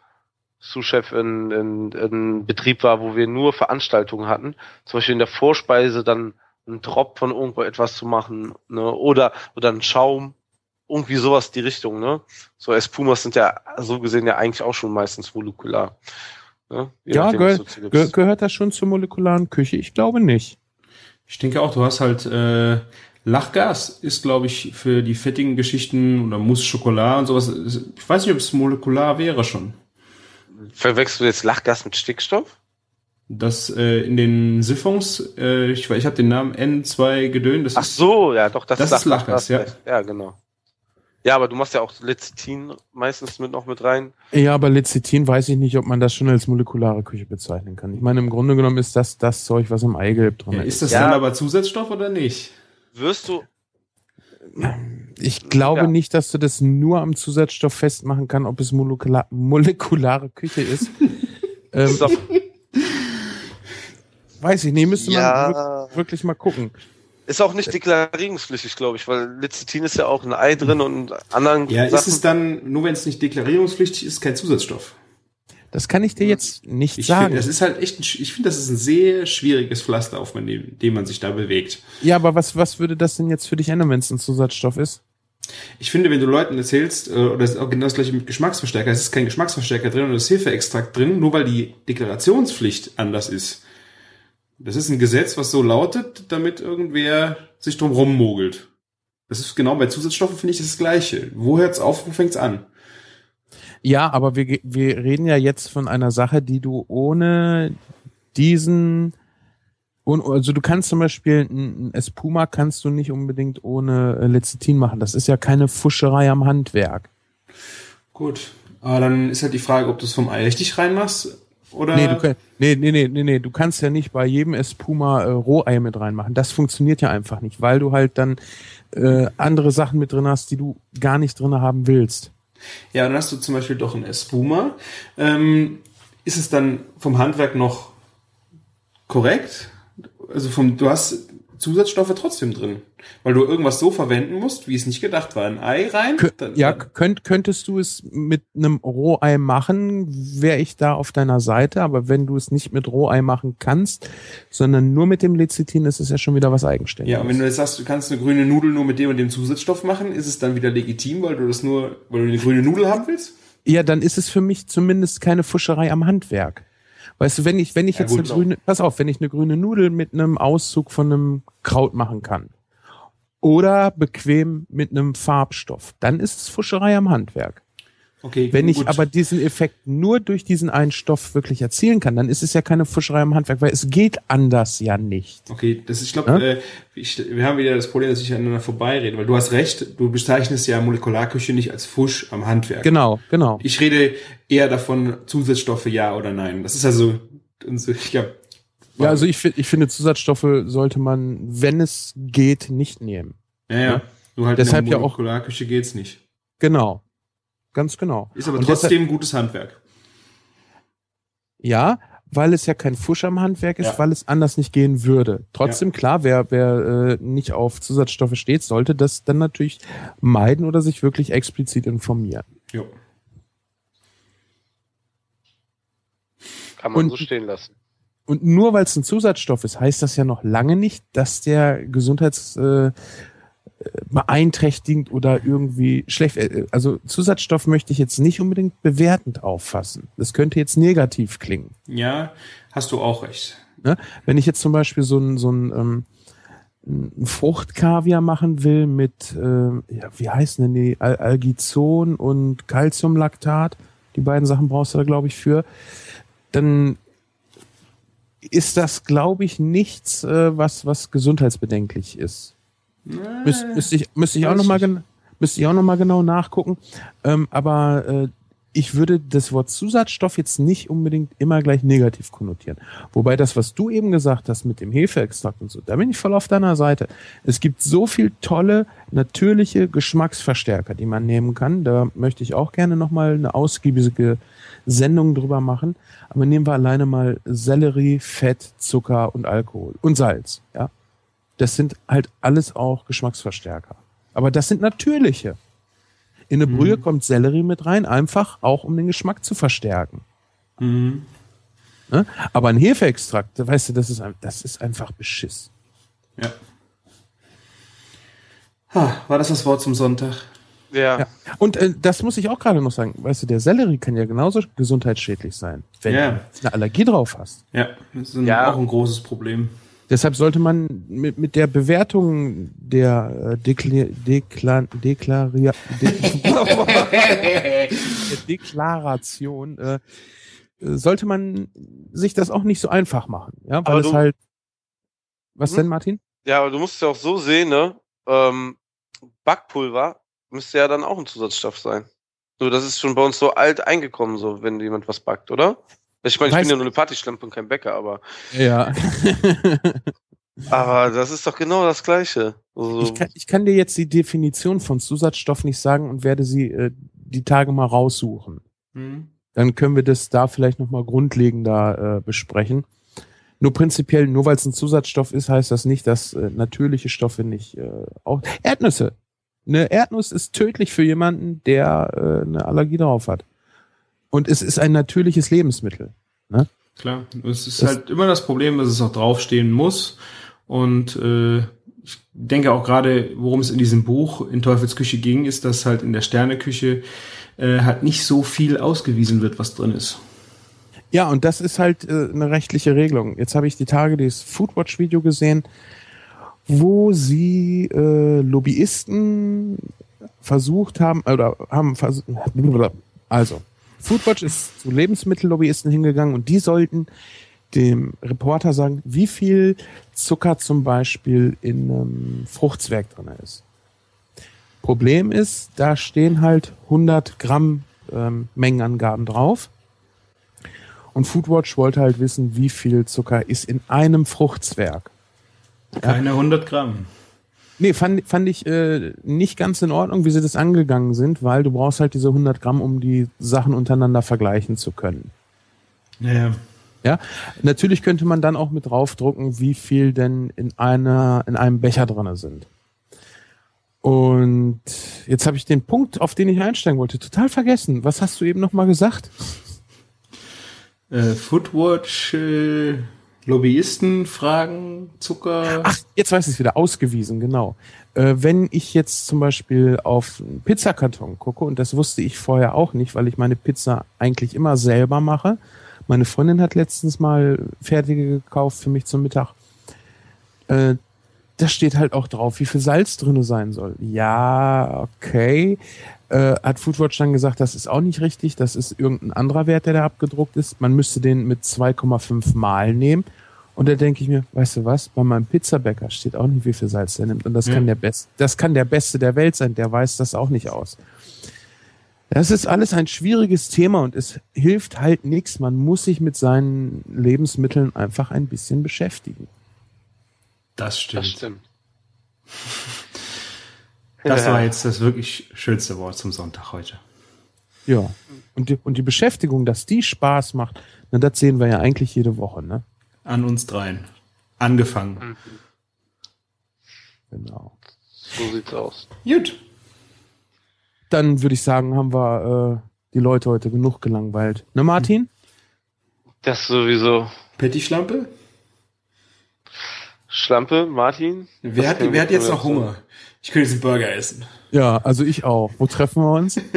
Sous-Chef in, in, in Betrieb war, wo wir nur Veranstaltungen hatten. Zum Beispiel in der Vorspeise dann einen Drop von irgendwo etwas zu machen, ne? oder oder ein Schaum irgendwie sowas die Richtung, ne? So Espumas sind ja so gesehen ja eigentlich auch schon meistens molekular. Ne? Ja, gehör, ge gehört das schon zur molekularen Küche? Ich glaube nicht. Ich denke auch, du hast halt äh, Lachgas ist, glaube ich, für die fettigen Geschichten oder Mousse Schokolade und sowas. Ich weiß nicht, ob es molekular wäre schon. Verwechselst du jetzt Lachgas mit Stickstoff? Das äh, in den Siphons, äh, ich, ich habe den Namen N2 gedöhnt. Ach so, ja, doch, das, das ist Lachgas, ja. Ja, genau. Ja, aber du machst ja auch Lecithin meistens mit noch mit rein. Ja, aber Lecithin weiß ich nicht, ob man das schon als molekulare Küche bezeichnen kann. Ich meine, im Grunde genommen ist das das Zeug, was im Eigelb drin ja, ist. Ist das ja. dann aber Zusatzstoff oder nicht? Wirst du. Ich glaube ja. nicht, dass du das nur am Zusatzstoff festmachen kann, ob es molekular, molekulare Küche ist. ähm, weiß ich, nee, müsste man wirklich mal gucken. Ist auch nicht deklarierungspflichtig, glaube ich, weil Lecithin ist ja auch ein Ei drin und anderen. Ja, Sachen. ist es dann, nur wenn es nicht deklarierungspflichtig ist, kein Zusatzstoff? Das kann ich dir jetzt nicht ich sagen. Find, das ist halt echt, ein, ich finde, das ist ein sehr schwieriges Pflaster, auf dem, dem man sich da bewegt. Ja, aber was, was würde das denn jetzt für dich ändern, wenn es ein Zusatzstoff ist? Ich finde, wenn du Leuten erzählst, äh, oder ist auch genau das gleiche mit Geschmacksverstärker, es ist kein Geschmacksverstärker drin oder das Hefeextrakt drin, nur weil die Deklarationspflicht anders ist Das ist ein Gesetz, was so lautet, damit irgendwer sich drum rummogelt. Das ist genau bei Zusatzstoffen finde ich das Gleiche. Wo hört's auf, wo fängt's an? Ja, aber wir, wir reden ja jetzt von einer Sache, die du ohne diesen, also du kannst zum Beispiel ein Espuma kannst du nicht unbedingt ohne äh, Lecithin machen. Das ist ja keine Fuscherei am Handwerk. Gut, aber dann ist halt die Frage, ob du es vom Ei richtig reinmachst oder? Nee, du kann, nee, nee, nee, nee, du kannst ja nicht bei jedem Espuma äh, Rohei mit reinmachen. Das funktioniert ja einfach nicht, weil du halt dann äh, andere Sachen mit drin hast, die du gar nicht drin haben willst. Ja, dann hast du zum Beispiel doch ein Espuma. Ähm, ist es dann vom Handwerk noch korrekt? Also vom, du hast Zusatzstoffe trotzdem drin. Weil du irgendwas so verwenden musst, wie es nicht gedacht war. Ein Ei rein. Kö dann, ja, könnt, könntest du es mit einem Rohei machen, wäre ich da auf deiner Seite. Aber wenn du es nicht mit Rohei machen kannst, sondern nur mit dem Lecithin, ist es ja schon wieder was Eigenständiges. Ja, und wenn du jetzt sagst, du kannst eine grüne Nudel nur mit dem und dem Zusatzstoff machen, ist es dann wieder legitim, weil du das nur, weil du eine grüne Nudel haben willst? Ja, dann ist es für mich zumindest keine Fuscherei am Handwerk. Weißt du, wenn ich, wenn ich ja, jetzt gut, eine grüne, pass auf, wenn ich eine grüne Nudel mit einem Auszug von einem Kraut machen kann oder bequem mit einem Farbstoff, dann ist es Fuscherei am Handwerk. Okay, Wenn ich gut. aber diesen Effekt nur durch diesen einen Stoff wirklich erzielen kann, dann ist es ja keine Fuscherei im Handwerk, weil es geht anders ja nicht. Okay, das ist, ich glaube, ja? äh, wir haben wieder das Problem, dass ich aneinander vorbeirede, weil du hast recht, du bezeichnest ja Molekularküche nicht als Fusch am Handwerk. Genau, genau. Ich rede eher davon, Zusatzstoffe ja oder nein. Das ist also, ich glaube, ja, also ich, ich finde, Zusatzstoffe sollte man, wenn es geht, nicht nehmen. Ja, ja. Nur halt Deshalb in der Molekularküche geht's nicht. Genau. Ganz genau. Ist aber Und trotzdem deshalb, gutes Handwerk. Ja, weil es ja kein Fusch am Handwerk ist, ja. weil es anders nicht gehen würde. Trotzdem, ja. klar, wer, wer äh, nicht auf Zusatzstoffe steht, sollte das dann natürlich meiden oder sich wirklich explizit informieren. Jo. Kann man und, so stehen lassen. Und nur weil es ein Zusatzstoff ist, heißt das ja noch lange nicht, dass der Gesundheits... Äh, beeinträchtigend oder irgendwie schlecht. Äh, also Zusatzstoff möchte ich jetzt nicht unbedingt bewertend auffassen. Das könnte jetzt negativ klingen. Ja, hast du auch recht. Ne? Wenn ich jetzt zum Beispiel so ein, so ein, ähm, ein Fruchtkaviar machen will mit, äh, ja, wie heißen denn die, Al Algizon und Calciumlaktat, die beiden Sachen brauchst du da, glaube ich, für, dann ist das, glaube ich, nichts, äh, was, was gesundheitsbedenklich ist. Müs müsste ich, müsste ich auch nochmal müsste ich auch noch mal genau nachgucken. Ähm, aber äh, ich würde das Wort Zusatzstoff jetzt nicht unbedingt immer gleich negativ konnotieren. Wobei das, was du eben gesagt hast mit dem Hefeextrakt und so, da bin ich voll auf deiner Seite. Es gibt so viel tolle, natürliche Geschmacksverstärker, die man nehmen kann. Da möchte ich auch gerne nochmal eine ausgiebige Sendung drüber machen. Aber nehmen wir alleine mal Sellerie, Fett, Zucker und Alkohol und Salz. Ja, das sind halt alles auch Geschmacksverstärker. Aber das sind natürliche. In eine Brühe mhm. kommt Sellerie mit rein, einfach auch um den Geschmack zu verstärken. Mhm. Ne? Aber ein Hefeextrakt, weißt du, das ist, das ist einfach Beschiss. Ja. Ha, war das das Wort zum Sonntag? Ja. ja. Und äh, das muss ich auch gerade noch sagen. Weißt du, der Sellerie kann ja genauso gesundheitsschädlich sein, wenn ja. du eine Allergie drauf hast. Ja, das ist ja. auch ein großes Problem. Deshalb sollte man mit, mit der Bewertung der äh, Dekla Dekla Deklaria De Deklaration äh, sollte man sich das auch nicht so einfach machen, ja, weil aber es halt was mhm. denn, Martin? Ja, aber du musst ja auch so sehen, ne? Ähm, Backpulver müsste ja dann auch ein Zusatzstoff sein. So, das ist schon bei uns so alt eingekommen, so wenn jemand was backt, oder? Ich meine, ich bin ja nur eine Partyschlampe und kein Bäcker, aber. Ja. aber das ist doch genau das Gleiche. Also ich, kann, ich kann dir jetzt die Definition von Zusatzstoff nicht sagen und werde sie äh, die Tage mal raussuchen. Hm. Dann können wir das da vielleicht nochmal grundlegender äh, besprechen. Nur prinzipiell, nur weil es ein Zusatzstoff ist, heißt das nicht, dass äh, natürliche Stoffe nicht äh, auch. Erdnüsse. Eine Erdnuss ist tödlich für jemanden, der äh, eine Allergie drauf hat. Und es ist ein natürliches Lebensmittel. Ne? Klar, es ist das halt immer das Problem, dass es auch draufstehen muss. Und äh, ich denke auch gerade, worum es in diesem Buch in Teufels Küche ging, ist, dass halt in der Sterneküche äh, halt nicht so viel ausgewiesen wird, was drin ist. Ja, und das ist halt äh, eine rechtliche Regelung. Jetzt habe ich die Tage dieses Foodwatch-Video gesehen, wo sie äh, Lobbyisten versucht haben, oder haben versucht, also, Foodwatch ist zu Lebensmittellobbyisten hingegangen und die sollten dem Reporter sagen, wie viel Zucker zum Beispiel in einem Fruchtzwerg drin ist. Problem ist, da stehen halt 100 Gramm ähm, Mengenangaben drauf. Und Foodwatch wollte halt wissen, wie viel Zucker ist in einem Fruchtzwerg. Keine 100 Gramm. Nee, fand, fand ich äh, nicht ganz in Ordnung, wie sie das angegangen sind, weil du brauchst halt diese 100 Gramm, um die Sachen untereinander vergleichen zu können. Ja. Ja, natürlich könnte man dann auch mit draufdrucken, wie viel denn in einer in einem Becher drinne sind. Und jetzt habe ich den Punkt, auf den ich einsteigen wollte, total vergessen. Was hast du eben noch mal gesagt? Äh, Foodwatch, äh, Lobbyisten fragen, Zucker. Ach, jetzt weiß ich es wieder, ausgewiesen, genau. Äh, wenn ich jetzt zum Beispiel auf einen Pizzakarton gucke, und das wusste ich vorher auch nicht, weil ich meine Pizza eigentlich immer selber mache, meine Freundin hat letztens mal fertige gekauft für mich zum Mittag. Äh, da steht halt auch drauf, wie viel Salz drinne sein soll. Ja, okay. Äh, hat Foodwatch dann gesagt, das ist auch nicht richtig, das ist irgendein anderer Wert, der da abgedruckt ist. Man müsste den mit 2,5 Mal nehmen. Und da denke ich mir, weißt du was, bei meinem Pizzabäcker steht auch nicht, wie viel Salz der nimmt. Und das Ja. kann der Beste, das kann der Beste der Welt sein, der weiß das auch nicht aus. Das ist alles ein schwieriges Thema und es hilft halt nichts. Man muss sich mit seinen Lebensmitteln einfach ein bisschen beschäftigen. Das stimmt. Das stimmt. Das Ja. war jetzt das wirklich schönste Wort zum Sonntag heute. Ja. Und die, und die Beschäftigung, dass die Spaß macht, na, das sehen wir ja eigentlich jede Woche, ne? An uns dreien. Angefangen. Genau. So sieht's aus. Gut. Dann würde ich sagen, haben wir äh, die Leute heute genug gelangweilt. Ne, Martin? Das sowieso. Petty-Schlampe? Schlampe, Martin? Wer hat, wer hat jetzt noch Hunger? Ich könnte jetzt einen Burger essen. Ja, also ich auch. Wo treffen wir uns?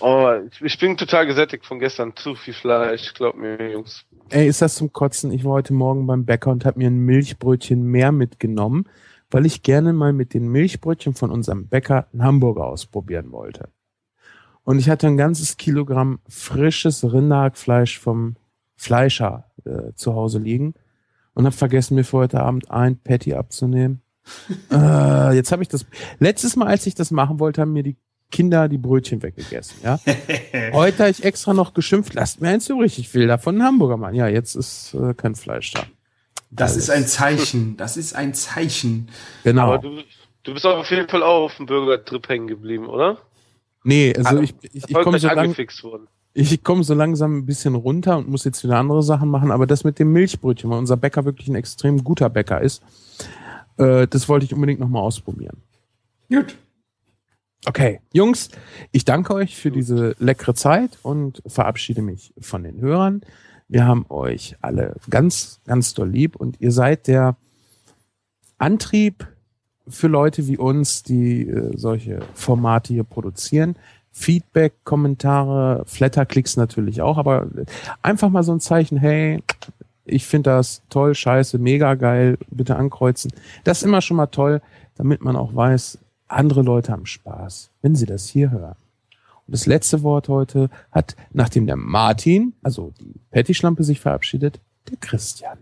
Oh, ich, ich bin total gesättigt von gestern. Zu viel Fleisch, glaubt mir, Jungs. Ey, ist das zum Kotzen? Ich war heute Morgen beim Bäcker und habe mir ein Milchbrötchen mehr mitgenommen, weil ich gerne mal mit den Milchbrötchen von unserem Bäcker einen Hamburger ausprobieren wollte. Und ich hatte ein ganzes Kilogramm frisches Rinderhackfleisch vom Fleischer äh, zu Hause liegen und habe vergessen, mir für heute Abend ein Patty abzunehmen. Äh, jetzt habe ich das. Letztes Mal, als ich das machen wollte, haben mir die Kinder die Brötchen weggegessen. Ja. Heute habe ich extra noch geschimpft, lasst mir eins übrig, ich will davon einen Hamburger machen. Ja, jetzt ist äh, kein Fleisch da. Das Alles. ist ein Zeichen. Das ist ein Zeichen. Genau. Aber du, du bist auf jeden Fall auch auf dem Burger-Trip hängen geblieben, oder? nee, also Also, ich, ich, ich komme so, lang, angefixt worden. ich komm so langsam ein bisschen runter und muss jetzt wieder andere Sachen machen, aber das mit dem Milchbrötchen, weil unser Bäcker wirklich ein extrem guter Bäcker ist, äh, das wollte ich unbedingt nochmal ausprobieren. Gut. Okay, Jungs, ich danke euch für diese leckere Zeit und verabschiede mich von den Hörern. Wir haben euch alle ganz, ganz doll lieb und ihr seid der Antrieb für Leute wie uns, die äh, solche Formate hier produzieren. Feedback, Kommentare, Flatterklicks natürlich auch, aber einfach mal so ein Zeichen, hey, ich finde das toll, scheiße, mega geil, bitte ankreuzen. Das ist immer schon mal toll, damit man auch weiß, andere Leute haben Spaß, wenn sie das hier hören. Und das letzte Wort heute hat, nachdem der Martin, also die Patty-Schlampe sich verabschiedet, der Christian.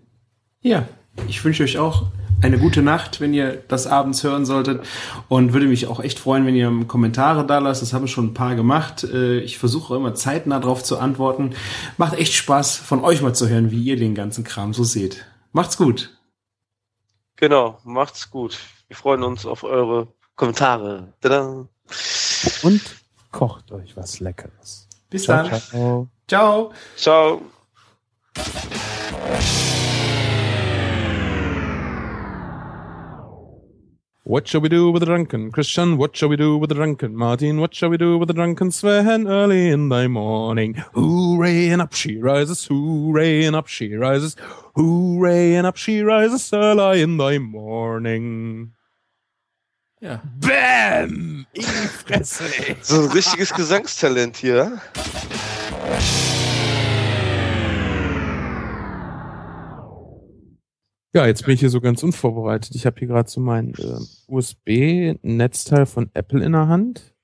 Ja, ich wünsche euch auch eine gute Nacht, wenn ihr das abends hören solltet. Und würde mich auch echt freuen, wenn ihr Kommentare da lasst. Das haben schon ein paar gemacht. Äh, Ich versuche immer zeitnah darauf zu antworten. Macht echt Spaß, von euch mal zu hören, wie ihr den ganzen Kram so seht. Macht's gut. Genau, macht's gut. Wir freuen uns auf eure Kommentare. Tada. Und kocht euch was Leckeres. Bis Ciao, dann. ciao. Ciao. Ciao. What shall we do with the drunken Christian? What shall we do with the drunken Martin? What shall we do with the drunken Sven early in the morning? Hooray and up she rises, hooray and up she rises, hooray and up she rises early in the morning. Ja. Bam! In die Fresse! So ein richtiges Gesangstalent hier. Ja, jetzt bin ich hier so ganz unvorbereitet. Ich habe hier gerade so mein äh, USB-Netzteil von Apple in der Hand.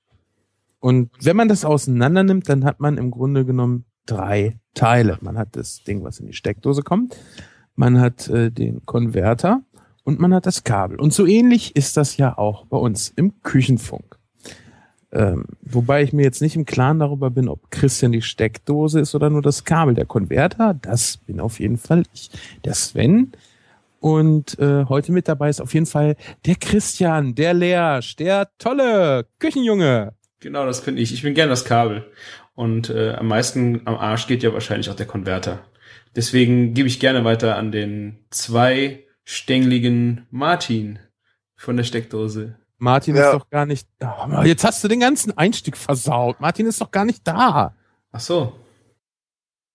Und wenn man das auseinander nimmt, dann hat man im Grunde genommen drei Teile. Man hat das Ding, was in die Steckdose kommt. Man hat äh, den Konverter und man hat das Kabel. Und so ähnlich ist das ja auch bei uns im Küchenfunk. Ähm, wobei ich mir jetzt nicht im Klaren darüber bin, ob Christian die Steckdose ist oder nur das Kabel. Der Konverter, das bin auf jeden Fall ich. Der Sven. Und äh, heute mit dabei ist auf jeden Fall der Christian, der Leersch, der tolle Küchenjunge. Genau, das bin ich. Ich bin gern das Kabel. Und äh, am meisten am Arsch geht ja wahrscheinlich auch der Konverter. Deswegen gebe ich gerne weiter an den zweistängeligen Martin von der Steckdose. Martin Ja. ist doch gar nicht. Oh, jetzt hast du den ganzen Einstieg versaut. Martin ist doch gar nicht da. Ach so.